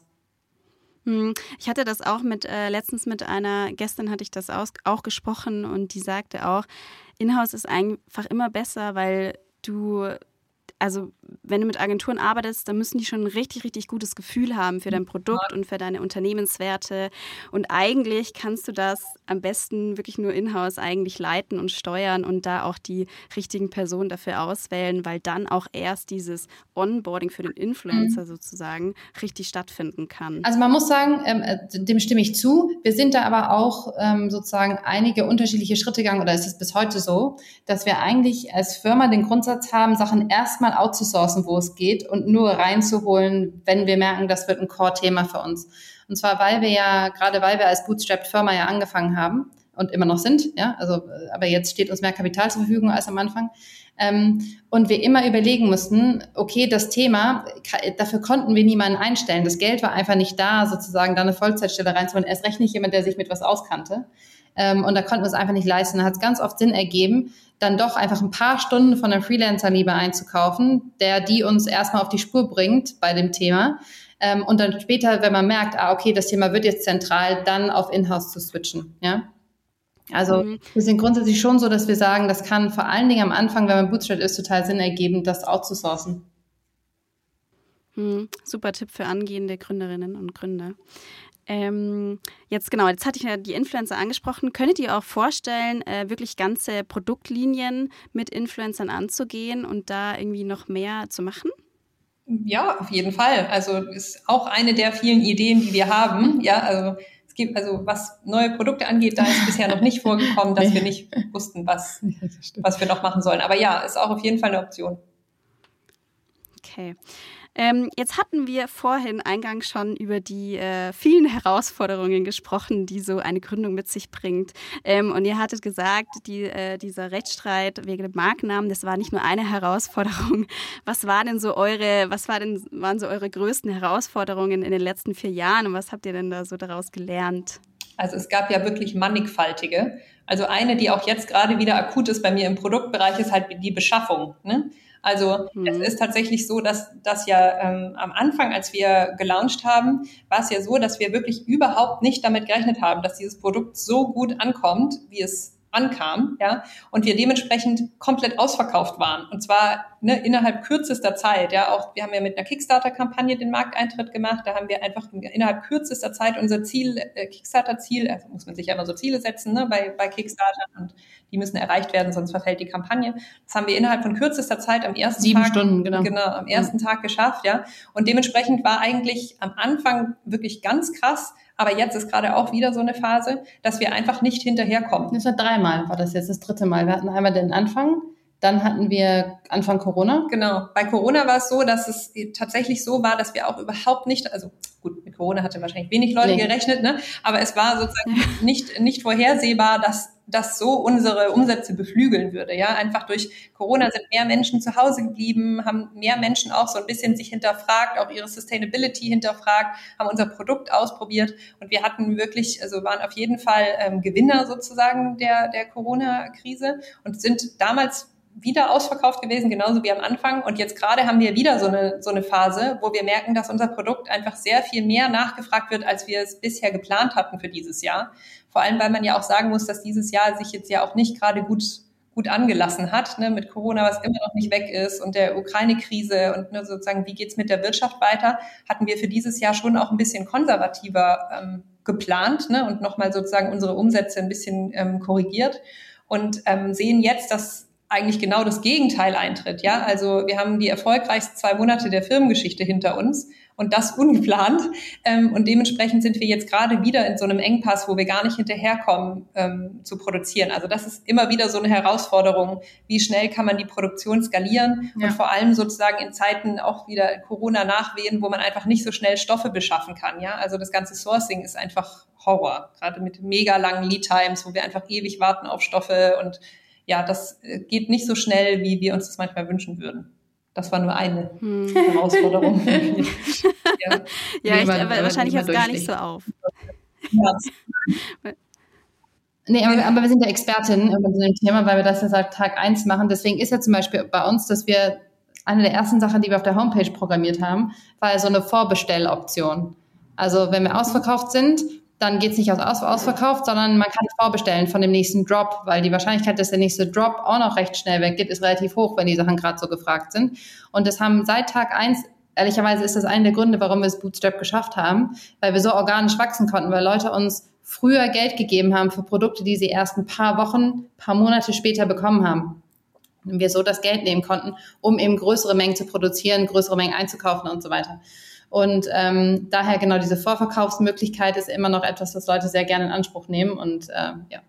Hm, ich hatte das auch mit, äh, letztens mit einer, gestern hatte ich das aus, auch gesprochen und die sagte auch, Inhouse ist einfach immer besser, weil du also wenn du mit Agenturen arbeitest, dann müssen die schon ein richtig, richtig gutes Gefühl haben für dein Produkt und für deine Unternehmenswerte. Und eigentlich kannst du das am besten wirklich nur in-house eigentlich leiten und steuern und da auch die richtigen Personen dafür auswählen, weil dann auch erst dieses Onboarding für den Influencer mhm. sozusagen richtig stattfinden kann.
Also man muss sagen, ähm, äh, dem stimme ich zu. Wir sind da aber auch ähm, sozusagen einige unterschiedliche Schritte gegangen oder ist es bis heute so, dass wir eigentlich als Firma den Grundsatz haben, Sachen erstmal outzusourcen, wo es geht und nur reinzuholen, wenn wir merken, das wird ein Core-Thema für uns. Und zwar, weil wir ja, gerade weil wir als Bootstrapped-Firma ja angefangen haben und immer noch sind. Ja, also, aber jetzt steht uns mehr Kapital zur Verfügung als am Anfang. Ähm, und wir immer überlegen mussten, okay, das Thema, dafür konnten wir niemanden einstellen. Das Geld war einfach nicht da, sozusagen da eine Vollzeitstelle reinzuholen. Erst recht nicht jemand, der sich mit was auskannte. Ähm, und da konnten wir es einfach nicht leisten. Da hat es ganz oft Sinn ergeben, dann doch einfach ein paar Stunden von einem Freelancer lieber einzukaufen, der die uns erstmal auf die Spur bringt bei dem Thema. Ähm, und dann später, wenn man merkt, ah, okay, das Thema wird jetzt zentral, dann auf Inhouse zu switchen. Ja. Also mhm. wir sind grundsätzlich schon so, dass wir sagen, das kann vor allen Dingen am Anfang, wenn man Bootstrap ist, total Sinn ergeben, das outzusourcen.
Mhm. Super Tipp für angehende Gründerinnen und Gründer. Ähm, jetzt genau, jetzt hatte ich ja die Influencer angesprochen. Könntet ihr auch vorstellen, äh, wirklich ganze Produktlinien mit Influencern anzugehen und da irgendwie noch mehr zu machen?
Ja, auf jeden Fall. Also ist auch eine der vielen Ideen, die wir haben. Ja, also es gibt, also was neue Produkte angeht, da ist bisher noch nicht vorgekommen, dass wir nicht wussten, was, <laughs> was wir noch machen sollen. Aber ja, ist auch auf jeden Fall eine Option.
Okay. Ähm, jetzt hatten wir vorhin eingangs schon über die äh, vielen Herausforderungen gesprochen, die so eine Gründung mit sich bringt. Ähm, und ihr hattet gesagt, die, äh, dieser Rechtsstreit wegen dem Markennamen, das war nicht nur eine Herausforderung. <laughs> Was war denn so eure, was war denn, waren so eure größten Herausforderungen in den letzten vier Jahren und was habt ihr denn da so daraus gelernt?
Also es gab ja wirklich mannigfaltige. Also eine, die auch jetzt gerade wieder akut ist bei mir im Produktbereich, ist halt die Beschaffung. Ne? Also mhm. es ist tatsächlich so, dass das ja ähm, am Anfang, als wir gelauncht haben, war es ja so, dass wir wirklich überhaupt nicht damit gerechnet haben, dass dieses Produkt so gut ankommt, wie es ankam, ja, und wir dementsprechend komplett ausverkauft waren. Und zwar ne, innerhalb kürzester Zeit, ja, auch wir haben ja mit einer Kickstarter-Kampagne den Markteintritt gemacht, da haben wir einfach innerhalb kürzester Zeit unser Ziel, äh, Kickstarter-Ziel, also muss man sich ja immer so Ziele setzen, ne, bei, bei Kickstarter und die müssen erreicht werden, sonst verfällt die Kampagne. Das haben wir innerhalb von kürzester Zeit am ersten
Sieben
Tag,
Stunden, genau.
genau, am ersten. Tag geschafft, ja. Und dementsprechend war eigentlich am Anfang wirklich ganz krass, aber jetzt ist gerade auch wieder so eine Phase, dass wir einfach nicht hinterherkommen.
Das war dreimal, war das jetzt das dritte Mal. Wir hatten einmal den Anfang, dann hatten wir Anfang Corona.
Genau. Bei Corona war es so, dass es tatsächlich so war, dass wir auch überhaupt nicht, also gut, mit Corona hatte wahrscheinlich wenig Leute nee. gerechnet, ne? aber es war sozusagen nicht, nicht vorhersehbar, dass das so unsere Umsätze beflügeln würde. Ja, einfach durch Corona sind mehr Menschen zu Hause geblieben, haben mehr Menschen auch so ein bisschen sich hinterfragt, auch ihre Sustainability hinterfragt, haben unser Produkt ausprobiert und wir hatten wirklich, also waren auf jeden Fall ähm, Gewinner sozusagen der, der Corona-Krise und sind damals wieder ausverkauft gewesen, genauso wie am Anfang. Und jetzt gerade haben wir wieder so eine, so eine Phase, wo wir merken, dass unser Produkt einfach sehr viel mehr nachgefragt wird, als wir es bisher geplant hatten für dieses Jahr. Vor allem, weil man ja auch sagen muss, dass dieses Jahr sich jetzt ja auch nicht gerade gut gut angelassen hat, ne, mit Corona, was immer noch nicht weg ist und der Ukraine-Krise und ne, sozusagen, wie geht's mit der Wirtschaft weiter, hatten wir für dieses Jahr schon auch ein bisschen konservativer ähm, geplant ne, und nochmal sozusagen unsere Umsätze ein bisschen ähm, korrigiert und ähm, sehen jetzt, dass eigentlich genau das Gegenteil eintritt. Ja, also wir haben die erfolgreichsten zwei Monate der Firmengeschichte hinter uns und das ungeplant. Ähm, und dementsprechend sind wir jetzt gerade wieder in so einem Engpass, wo wir gar nicht hinterherkommen ähm, zu produzieren. Also das ist immer wieder so eine Herausforderung. Wie schnell kann man die Produktion skalieren ja. und vor allem sozusagen in Zeiten auch wieder Corona nachwehen, wo man einfach nicht so schnell Stoffe beschaffen kann. Ja, also das ganze Sourcing ist einfach Horror, gerade mit mega langen Lead Times, wo wir einfach ewig warten auf Stoffe und ja, das äh, geht nicht so schnell, wie wir uns das manchmal wünschen würden. Das war nur eine hm. Herausforderung. <laughs>
ja, ja echt, aber wahrscheinlich jetzt gar nicht so auf.
Ja. Nee, aber, aber, wir sind ja Expertinnen über dem Thema, weil wir das ja seit Tag eins machen. Deswegen ist ja zum Beispiel bei uns, dass wir eine der ersten Sachen, die wir auf der Homepage programmiert haben, war ja so eine Vorbestelloption. Also wenn wir ausverkauft sind, dann geht es nicht aus, aus ausverkauft, sondern man kann vorbestellen von dem nächsten Drop, weil die Wahrscheinlichkeit, dass der nächste Drop auch noch recht schnell weggeht, ist relativ hoch, wenn die Sachen gerade so gefragt sind. Und das haben seit Tag eins ehrlicherweise ist das einer der Gründe, warum wir es Bootstrap geschafft haben, weil wir so organisch wachsen konnten, weil Leute uns früher Geld gegeben haben für Produkte, die sie erst ein paar Wochen, paar Monate später bekommen haben. Und wir so das Geld nehmen konnten, um eben größere Mengen zu produzieren, größere Mengen einzukaufen und so weiter. Und ähm, daher genau diese Vorverkaufsmöglichkeit ist immer noch etwas, was Leute sehr gerne in Anspruch nehmen. Und äh, ja.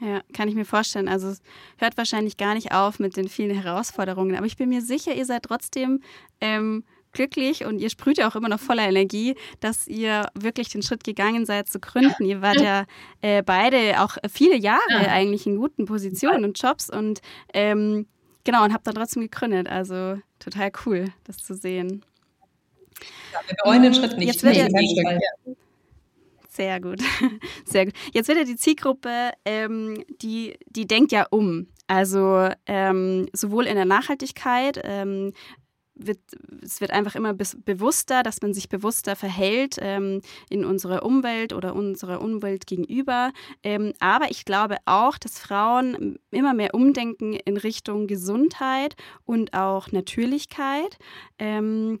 Ja, kann ich mir vorstellen. Also es hört wahrscheinlich gar nicht auf mit den vielen Herausforderungen. Aber ich bin mir sicher, ihr seid trotzdem ähm, glücklich und ihr sprüht ja auch immer noch voller Energie, dass ihr wirklich den Schritt gegangen seid zu gründen. Ihr wart ja äh, beide auch viele Jahre ja. eigentlich in guten Positionen und Jobs und ähm, genau und habt dann trotzdem gegründet. Also total cool, das zu sehen.
Ja, wir bereuen den Schritt nicht.
Jetzt wird nee, sehr gut, <laughs> sehr gut. Jetzt wird ja die Zielgruppe, ähm, die, die denkt ja um. Also ähm, sowohl in der Nachhaltigkeit, ähm, wird, es wird einfach immer bewusster, dass man sich bewusster verhält ähm, in unserer Umwelt oder unserer Umwelt gegenüber. Ähm, aber ich glaube auch, dass Frauen immer mehr umdenken in Richtung Gesundheit und auch Natürlichkeit. Ähm,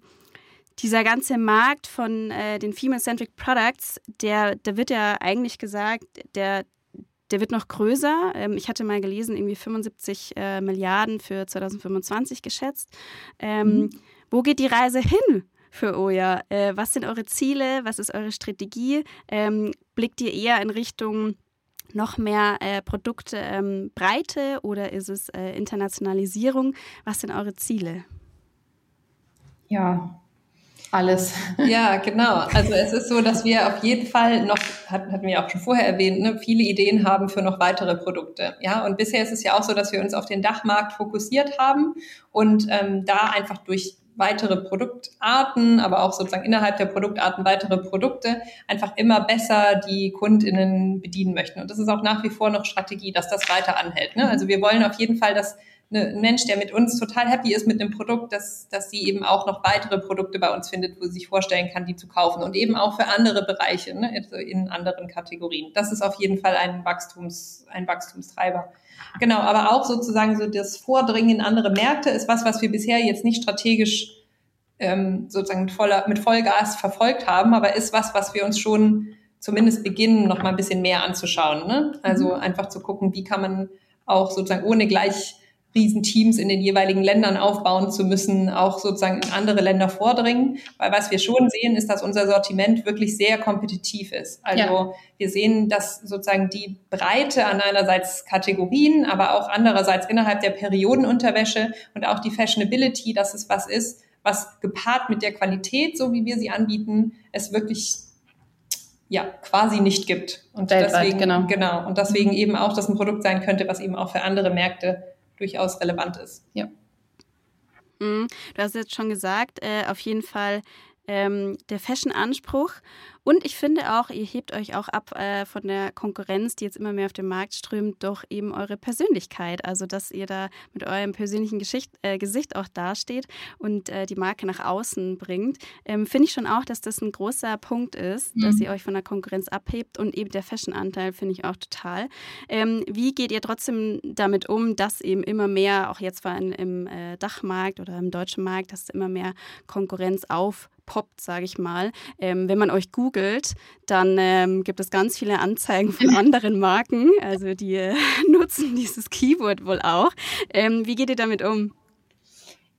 dieser ganze Markt von äh, den Female-Centric Products, der, da wird ja eigentlich gesagt, der, der wird noch größer. Ähm, ich hatte mal gelesen, irgendwie 75 äh, Milliarden für 2025 geschätzt. Ähm, mhm. Wo geht die Reise hin? für Oya. Äh, was sind eure Ziele? Was ist eure Strategie? Ähm, blickt ihr eher in Richtung noch mehr äh, Produktbreite ähm, oder ist es äh, Internationalisierung? Was sind eure Ziele?
Ja, alles.
Ja, genau. Also es ist so, dass wir auf jeden Fall noch, hatten wir auch schon vorher erwähnt, ne, viele Ideen haben für noch weitere Produkte. Ja, und bisher ist es ja auch so, dass wir uns auf den Dachmarkt fokussiert haben und ähm, da einfach durch weitere Produktarten, aber auch sozusagen innerhalb der Produktarten weitere Produkte einfach immer besser die KundInnen bedienen möchten. Und das ist auch nach wie vor noch Strategie, dass das weiter anhält. Ne? Also wir wollen auf jeden Fall, dass ein Mensch, der mit uns total happy ist mit dem Produkt, dass, dass sie eben auch noch weitere Produkte bei uns findet, wo sie sich vorstellen kann, die zu kaufen und eben auch für andere Bereiche, ne, also in anderen Kategorien. Das ist auf jeden Fall ein Wachstums, ein Wachstumstreiber. Genau, aber auch sozusagen so das Vordringen in andere Märkte ist was, was wir bisher jetzt nicht strategisch ähm, sozusagen mit, voller, mit Vollgas verfolgt haben, aber ist was, was wir uns schon zumindest beginnen, noch mal ein bisschen mehr anzuschauen. Ne? Also mhm. einfach zu gucken, wie kann man auch sozusagen ohne gleich Riesenteams in den jeweiligen Ländern aufbauen zu müssen, auch sozusagen in andere Länder vordringen. Weil was wir schon sehen, ist, dass unser Sortiment wirklich sehr kompetitiv ist. Also ja. wir sehen, dass sozusagen die Breite an einerseits Kategorien, aber auch andererseits innerhalb der Periodenunterwäsche und auch die Fashionability, dass es was ist, was gepaart mit der Qualität, so wie wir sie anbieten, es wirklich ja quasi nicht gibt. Und Weltweit, deswegen genau. genau und deswegen eben auch das ein Produkt sein könnte, was eben auch für andere Märkte durchaus relevant ist.
Ja.
Mhm. Du hast jetzt schon gesagt, äh, auf jeden Fall ähm, der Fashion-Anspruch und ich finde auch, ihr hebt euch auch ab äh, von der Konkurrenz, die jetzt immer mehr auf den Markt strömt, durch eben eure Persönlichkeit. Also, dass ihr da mit eurem persönlichen Geschicht, äh, Gesicht auch dasteht und äh, die Marke nach außen bringt. Ähm, finde ich schon auch, dass das ein großer Punkt ist, mhm. dass ihr euch von der Konkurrenz abhebt und eben der Fashion-Anteil finde ich auch total. Ähm, wie geht ihr trotzdem damit um, dass eben immer mehr, auch jetzt vor allem im äh, Dachmarkt oder im deutschen Markt, dass immer mehr Konkurrenz auf poppt, sage ich mal. Ähm, wenn man euch googelt, dann ähm, gibt es ganz viele Anzeigen von <laughs> anderen Marken. Also die äh, <laughs> nutzen dieses Keyword wohl auch. Ähm, wie geht ihr damit um?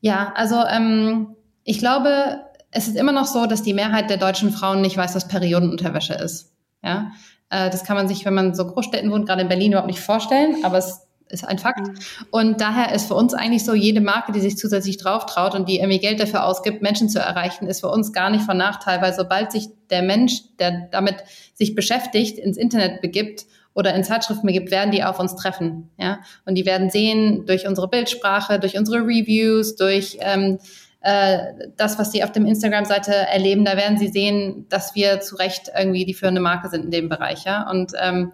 Ja, also ähm, ich glaube, es ist immer noch so, dass die Mehrheit der deutschen Frauen nicht weiß, was Periodenunterwäsche ist. Ja, äh, das kann man sich, wenn man so Großstädten wohnt, gerade in Berlin überhaupt nicht vorstellen, aber es ist ein Fakt. Mhm. Und daher ist für uns eigentlich so, jede Marke, die sich zusätzlich drauf traut und die irgendwie Geld dafür ausgibt, Menschen zu erreichen, ist für uns gar nicht von Nachteil, weil sobald sich der Mensch, der damit sich beschäftigt, ins Internet begibt oder in Zeitschriften begibt, werden die auf uns treffen. Ja? Und die werden sehen durch unsere Bildsprache, durch unsere Reviews, durch ähm, äh, das, was sie auf dem Instagram-Seite erleben, da werden sie sehen, dass wir zu Recht irgendwie die führende Marke sind in dem Bereich. Ja? Und ähm,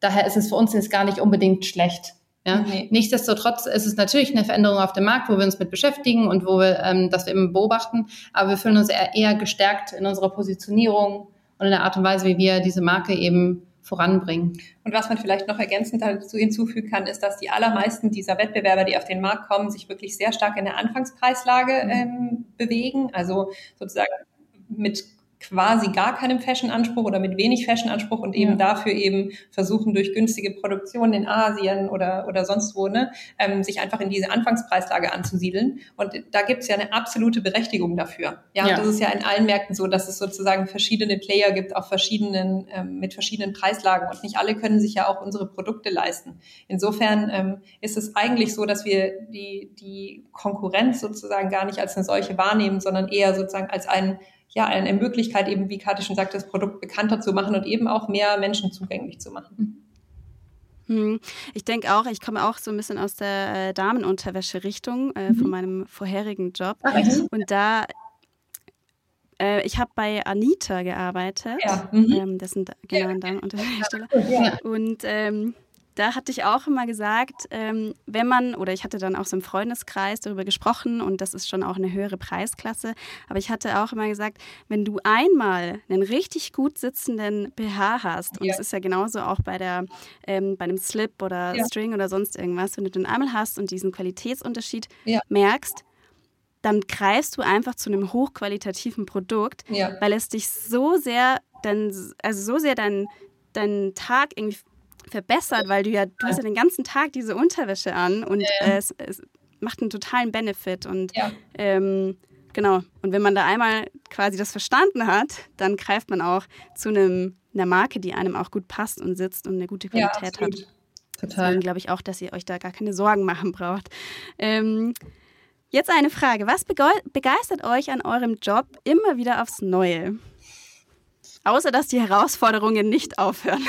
daher ist es für uns jetzt gar nicht unbedingt schlecht. Ja? Nee. Nichtsdestotrotz ist es natürlich eine Veränderung auf dem Markt, wo wir uns mit beschäftigen und wo wir ähm, das wir eben beobachten. Aber wir fühlen uns eher, eher gestärkt in unserer Positionierung und in der Art und Weise, wie wir diese Marke eben voranbringen.
Und was man vielleicht noch ergänzend dazu hinzufügen kann, ist, dass die allermeisten dieser Wettbewerber, die auf den Markt kommen, sich wirklich sehr stark in der Anfangspreislage mhm. ähm, bewegen. Also sozusagen mit quasi gar keinem Fashion-Anspruch oder mit wenig Fashion-Anspruch und eben ja. dafür eben versuchen, durch günstige Produktion in Asien oder, oder sonst wo, ne, ähm, sich einfach in diese Anfangspreislage anzusiedeln. Und da gibt es ja eine absolute Berechtigung dafür. Ja, ja. das ist ja in allen Märkten so, dass es sozusagen verschiedene Player gibt auf verschiedenen, ähm, mit verschiedenen Preislagen und nicht alle können sich ja auch unsere Produkte leisten. Insofern ähm, ist es eigentlich so, dass wir die, die Konkurrenz sozusagen gar nicht als eine solche wahrnehmen, sondern eher sozusagen als ein ja, eine Möglichkeit, eben, wie Kathi schon sagt, das Produkt bekannter zu machen und eben auch mehr Menschen zugänglich zu machen.
Hm. Ich denke auch, ich komme auch so ein bisschen aus der äh, Damenunterwäsche-Richtung äh, mhm. von meinem vorherigen Job. Ach, und da äh, ich habe bei Anita gearbeitet. Ja. Mhm. Ähm, das sind genau ein Damenunterwäschehersteller. Ja. Und ähm, da hatte ich auch immer gesagt, ähm, wenn man, oder ich hatte dann auch so im Freundeskreis darüber gesprochen und das ist schon auch eine höhere Preisklasse, aber ich hatte auch immer gesagt, wenn du einmal einen richtig gut sitzenden BH hast, und ja. das ist ja genauso auch bei der, ähm, bei einem Slip oder ja. String oder sonst irgendwas, wenn du den einmal hast und diesen Qualitätsunterschied ja. merkst, dann greifst du einfach zu einem hochqualitativen Produkt, weil es dich so sehr, dann, also so sehr deinen deinen Tag irgendwie verbessert, weil du ja, du hast ja den ganzen Tag diese Unterwäsche an und äh, es, es, macht einen totalen Benefit. Und ja. ähm, genau, und wenn man da einmal quasi das verstanden hat, dann greift man auch zu einem, einer Marke, die einem auch gut passt und sitzt und eine gute Qualität ja, hat. Total. Deswegen glaube ich auch, dass ihr euch da gar keine Sorgen machen braucht. Ähm, jetzt eine Frage. Was begeistert euch an eurem Job immer wieder aufs Neue? Außer dass die Herausforderungen nicht aufhören.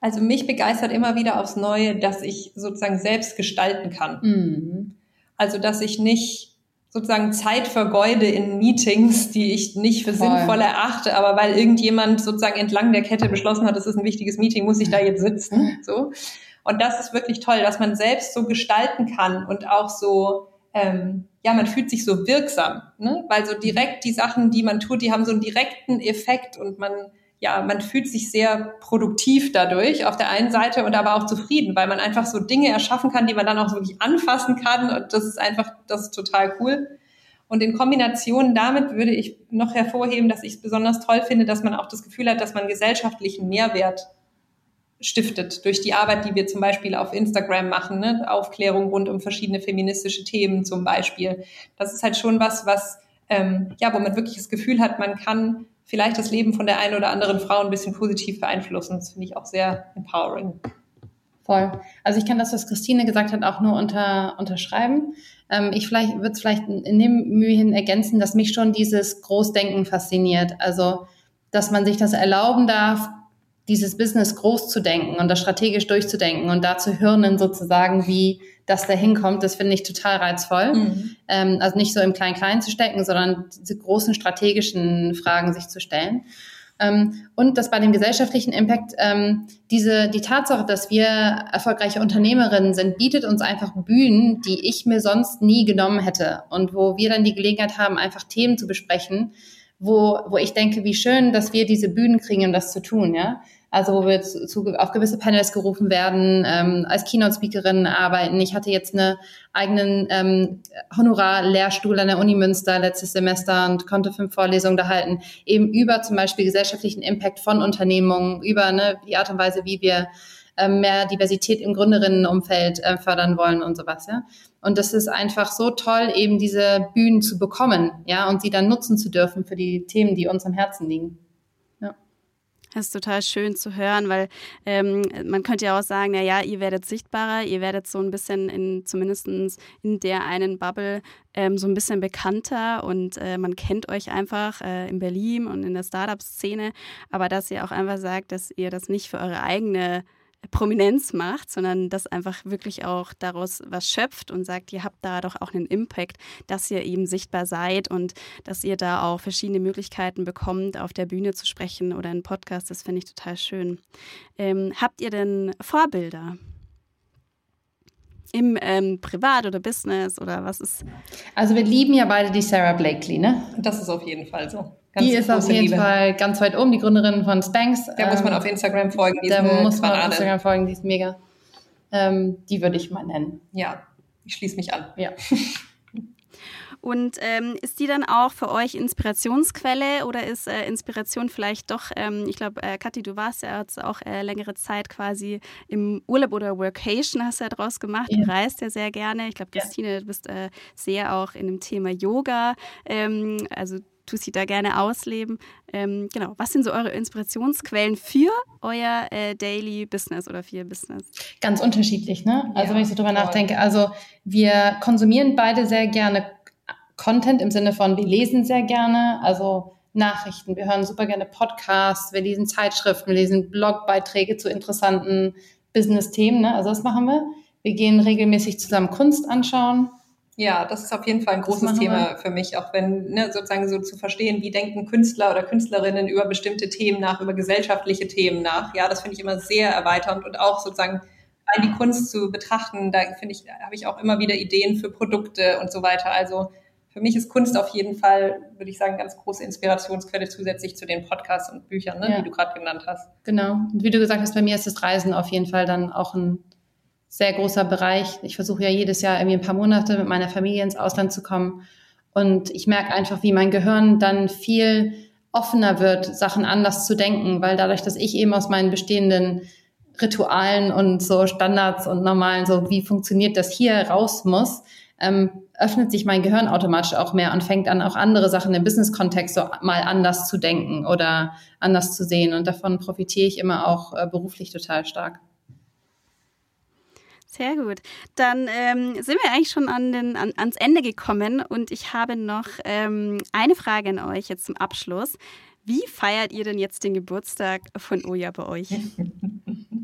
Also mich begeistert immer wieder aufs Neue, dass ich sozusagen selbst gestalten kann. Mhm. Also dass ich nicht sozusagen Zeit vergeude in Meetings, die ich nicht für Voll. sinnvoll erachte, aber weil irgendjemand sozusagen entlang der Kette beschlossen hat, das ist ein wichtiges Meeting, muss ich da jetzt sitzen. <laughs> So. Und das ist wirklich toll, dass man selbst so gestalten kann und auch so, ähm, ja, man fühlt sich so wirksam, ne? weil so direkt die Sachen, die man tut, die haben so einen direkten Effekt und man ja, man fühlt sich sehr produktiv dadurch auf der einen Seite und aber auch zufrieden, weil man einfach so Dinge erschaffen kann, die man dann auch wirklich anfassen kann und das ist einfach, das ist total cool. Und in Kombination damit würde ich noch hervorheben, dass ich es besonders toll finde, dass man auch das Gefühl hat, dass man gesellschaftlichen Mehrwert stiftet durch die Arbeit, die wir zum Beispiel auf Instagram machen, ne? Aufklärung rund um verschiedene feministische Themen zum Beispiel. Das ist halt schon was, was ähm, ja, wo man wirklich das Gefühl hat, man kann vielleicht das Leben von der einen oder anderen Frau ein bisschen positiv beeinflussen. Das finde ich auch sehr empowering.
Voll. Also ich kann das, was Christine gesagt hat, auch nur unter, unterschreiben. Ähm, ich vielleicht würde es vielleicht in dem Mühe hin ergänzen, dass mich schon dieses Großdenken fasziniert. Also, dass man sich das erlauben darf, dieses Business groß zu denken und das strategisch durchzudenken und da zu hirnen sozusagen, wie das da hinkommt, das finde ich total reizvoll. Mhm. Ähm, also nicht so im Klein-Klein zu stecken, sondern diese großen strategischen Fragen sich zu stellen. Ähm, und dass bei dem gesellschaftlichen Impact ähm, diese, die Tatsache, dass wir erfolgreiche Unternehmerinnen sind, bietet uns einfach Bühnen, die ich mir sonst nie genommen hätte und wo wir dann die Gelegenheit haben, einfach Themen zu besprechen, wo, wo ich denke, wie schön, dass wir diese Bühnen kriegen, um das zu tun, ja also wo wir zu, zu, auf gewisse Panels gerufen werden, ähm, als Keynote-Speakerin arbeiten. Ich hatte jetzt einen eigenen ähm, Honorar-Lehrstuhl an der Uni Münster letztes Semester und konnte fünf Vorlesungen da halten, eben über zum Beispiel gesellschaftlichen Impact von Unternehmungen, über ne, die Art und Weise, wie wir ähm, mehr Diversität im Gründerinnenumfeld äh, fördern wollen und sowas, ja. Und das ist einfach so toll, eben diese Bühnen zu bekommen, ja, und sie dann nutzen zu dürfen für die Themen, die uns am Herzen liegen.
Das ist total schön zu hören, weil ähm, man könnte ja auch sagen, na ja, ihr werdet sichtbarer, ihr werdet so ein bisschen in zumindest in der einen Bubble ähm, so ein bisschen bekannter und äh, man kennt euch einfach äh, in Berlin und in der Startup-Szene, aber dass ihr auch einfach sagt, dass ihr das nicht für eure eigene Prominenz macht, sondern das einfach wirklich auch daraus was schöpft und sagt, ihr habt da doch auch einen Impact, dass ihr eben sichtbar seid und dass ihr da auch verschiedene Möglichkeiten bekommt, auf der Bühne zu sprechen oder in Podcast. Das finde ich total schön. Ähm, habt ihr denn Vorbilder? Im ähm, Privat oder Business oder was ist?
Also wir lieben ja beide die Sarah Blakely, ne?
Das ist auf jeden Fall so.
Ganz die ist auf jeden Liebe. Fall ganz weit oben, die Gründerin von Spanx.
Da ähm, muss man ähm, auf Instagram folgen.
Die da muss man auf Instagram folgen, die ist mega. Ähm, die würde ich mal nennen.
Ja, ich schließe mich an.
Ja. <laughs>
Und ähm, ist die dann auch für euch Inspirationsquelle oder ist äh, Inspiration vielleicht doch, ähm, ich glaube, äh, Kathi, du warst ja jetzt auch äh, längere Zeit quasi im Urlaub oder Workation hast du ja draus gemacht. Ja. Du reist ja sehr gerne. Ich glaube, Christine, ja. du bist äh, sehr auch in dem Thema Yoga. Ähm, also tust sie da gerne ausleben. Ähm, genau, was sind so eure Inspirationsquellen für euer äh, Daily Business oder für ihr Business?
Ganz unterschiedlich, ne? Also ja, wenn ich so drüber voll. nachdenke, also wir konsumieren beide sehr gerne Content im Sinne von, wir lesen sehr gerne, also Nachrichten, wir hören super gerne Podcasts, wir lesen Zeitschriften, wir lesen Blogbeiträge zu interessanten Business-Themen, ne? also das machen wir. Wir gehen regelmäßig zusammen Kunst anschauen.
Ja, das ist auf jeden Fall ein großes Thema für mich, auch wenn ne, sozusagen so zu verstehen, wie denken Künstler oder Künstlerinnen über bestimmte Themen nach, über gesellschaftliche Themen nach. Ja, das finde ich immer sehr erweiternd und auch sozusagen all die Kunst zu betrachten, da finde ich, habe ich auch immer wieder Ideen für Produkte und so weiter. Also für mich ist Kunst auf jeden Fall, würde ich sagen, ganz große Inspirationsquelle zusätzlich zu den Podcasts und Büchern, ne, ja. die du gerade genannt hast.
Genau. Und wie du gesagt hast, bei mir ist das Reisen auf jeden Fall dann auch ein sehr großer Bereich. Ich versuche ja jedes Jahr irgendwie ein paar Monate mit meiner Familie ins Ausland zu kommen. Und ich merke einfach, wie mein Gehirn dann viel offener wird, Sachen anders zu denken, weil dadurch, dass ich eben aus meinen bestehenden Ritualen und so Standards und normalen, so wie funktioniert das hier raus muss, ähm, öffnet sich mein Gehirn automatisch auch mehr und fängt an, auch andere Sachen im Business-Kontext so mal anders zu denken oder anders zu sehen. Und davon profitiere ich immer auch äh, beruflich total stark.
Sehr gut. Dann ähm, sind wir eigentlich schon an den, an, ans Ende gekommen und ich habe noch ähm, eine Frage an euch jetzt zum Abschluss. Wie feiert ihr denn jetzt den Geburtstag von Oja bei euch? <laughs>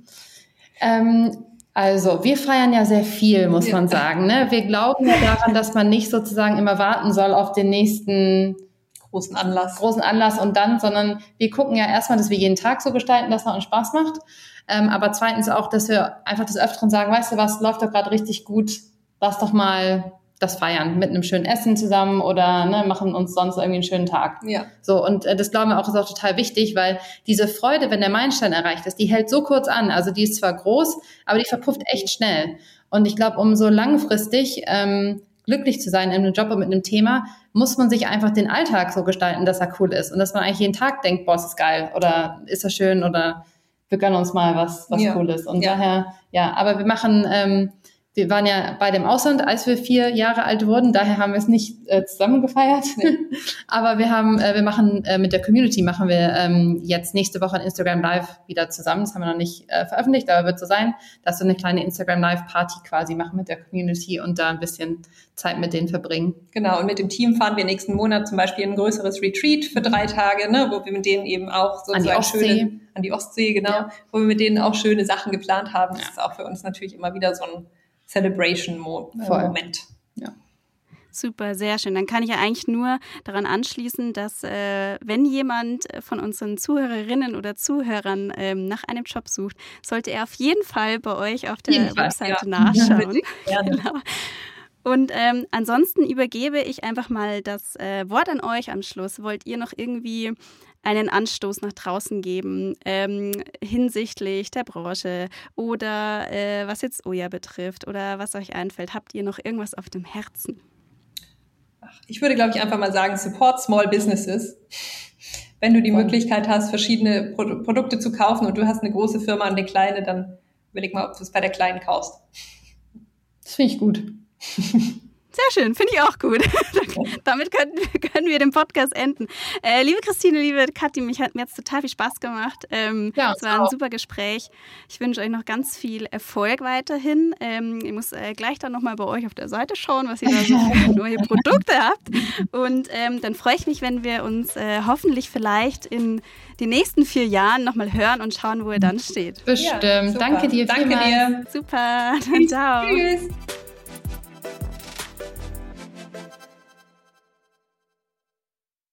<laughs>
ähm, also, wir feiern ja sehr viel, muss man sagen. Ne? Wir glauben ja daran, dass man nicht sozusagen immer warten soll auf den nächsten großen Anlass. Großen Anlass und dann, sondern wir gucken ja erstmal, dass wir jeden Tag so gestalten, dass es uns Spaß macht. Ähm, aber zweitens auch, dass wir einfach des Öfteren sagen, weißt du was, läuft doch gerade richtig gut, lass doch mal das feiern mit einem schönen Essen zusammen oder ne, machen uns sonst irgendwie einen schönen Tag. Ja. So und äh, das glauben wir auch ist auch total wichtig, weil diese Freude, wenn der Meilenstein erreicht ist, die hält so kurz an. Also die ist zwar groß, aber die verpufft echt schnell. Und ich glaube, um so langfristig ähm, glücklich zu sein in einem Job und mit einem Thema, muss man sich einfach den Alltag so gestalten, dass er cool ist und dass man eigentlich jeden Tag denkt, boah, ist das geil oder ist das schön oder wir gönnen uns mal was, was ja. Cooles. Und ja. daher, ja, aber wir machen, ähm, wir waren ja beide im Ausland, als wir vier Jahre alt wurden. Daher haben wir es nicht äh, zusammen gefeiert. Nee. <laughs> Aber wir haben, äh, wir machen äh, mit der Community machen wir ähm, jetzt nächste Woche ein Instagram Live wieder zusammen. Das haben wir noch nicht äh, veröffentlicht, aber wird so sein, dass wir eine kleine Instagram Live Party quasi machen mit der Community und da ein bisschen Zeit mit denen verbringen.
Genau. Und mit dem Team fahren wir nächsten Monat zum Beispiel ein größeres Retreat für drei Tage, ne, wo wir mit denen eben auch sozusagen schöne an die Ostsee, genau, ja. wo wir mit denen auch schöne Sachen geplant haben. Das ja. ist auch für uns natürlich immer wieder so ein Celebration-Moment.
Ja. Super, sehr schön. Dann kann ich ja eigentlich nur daran anschließen, dass äh, wenn jemand von unseren Zuhörerinnen oder Zuhörern ähm, nach einem Job sucht, sollte er auf jeden Fall bei euch auf der jeden Webseite ja. nachschauen. Ja, genau. Und ähm, ansonsten übergebe ich einfach mal das äh, Wort an euch am Schluss. Wollt ihr noch irgendwie einen Anstoß nach draußen geben ähm, hinsichtlich der Branche oder äh, was jetzt Oja betrifft oder was euch einfällt? Habt ihr noch irgendwas auf dem Herzen?
Ich würde, glaube ich, einfach mal sagen, support small businesses. Wenn du die Möglichkeit hast, verschiedene Pro Produkte zu kaufen und du hast eine große Firma und eine kleine, dann überleg mal, ob du es bei der kleinen kaufst.
Das finde ich gut. <laughs>
Sehr schön, finde ich auch gut. <laughs> Damit können, können, wir den Podcast enden. Äh, liebe Christine, liebe Kathi, mich hat mir jetzt total viel Spaß gemacht. Ähm, ja, es war ein super Gespräch. Ich wünsche euch noch ganz viel Erfolg weiterhin. Ähm, ich muss äh, gleich dann nochmal bei euch auf der Seite schauen, was ihr da so für <laughs> neue Produkte habt. Und ähm, dann freue ich mich, wenn wir uns äh, hoffentlich vielleicht in den nächsten vier Jahren nochmal hören und schauen, wo ihr dann steht.
Bestimmt. Ja, Danke dir
Danke dir.
Super. <laughs> Dann ciao. Tschüss.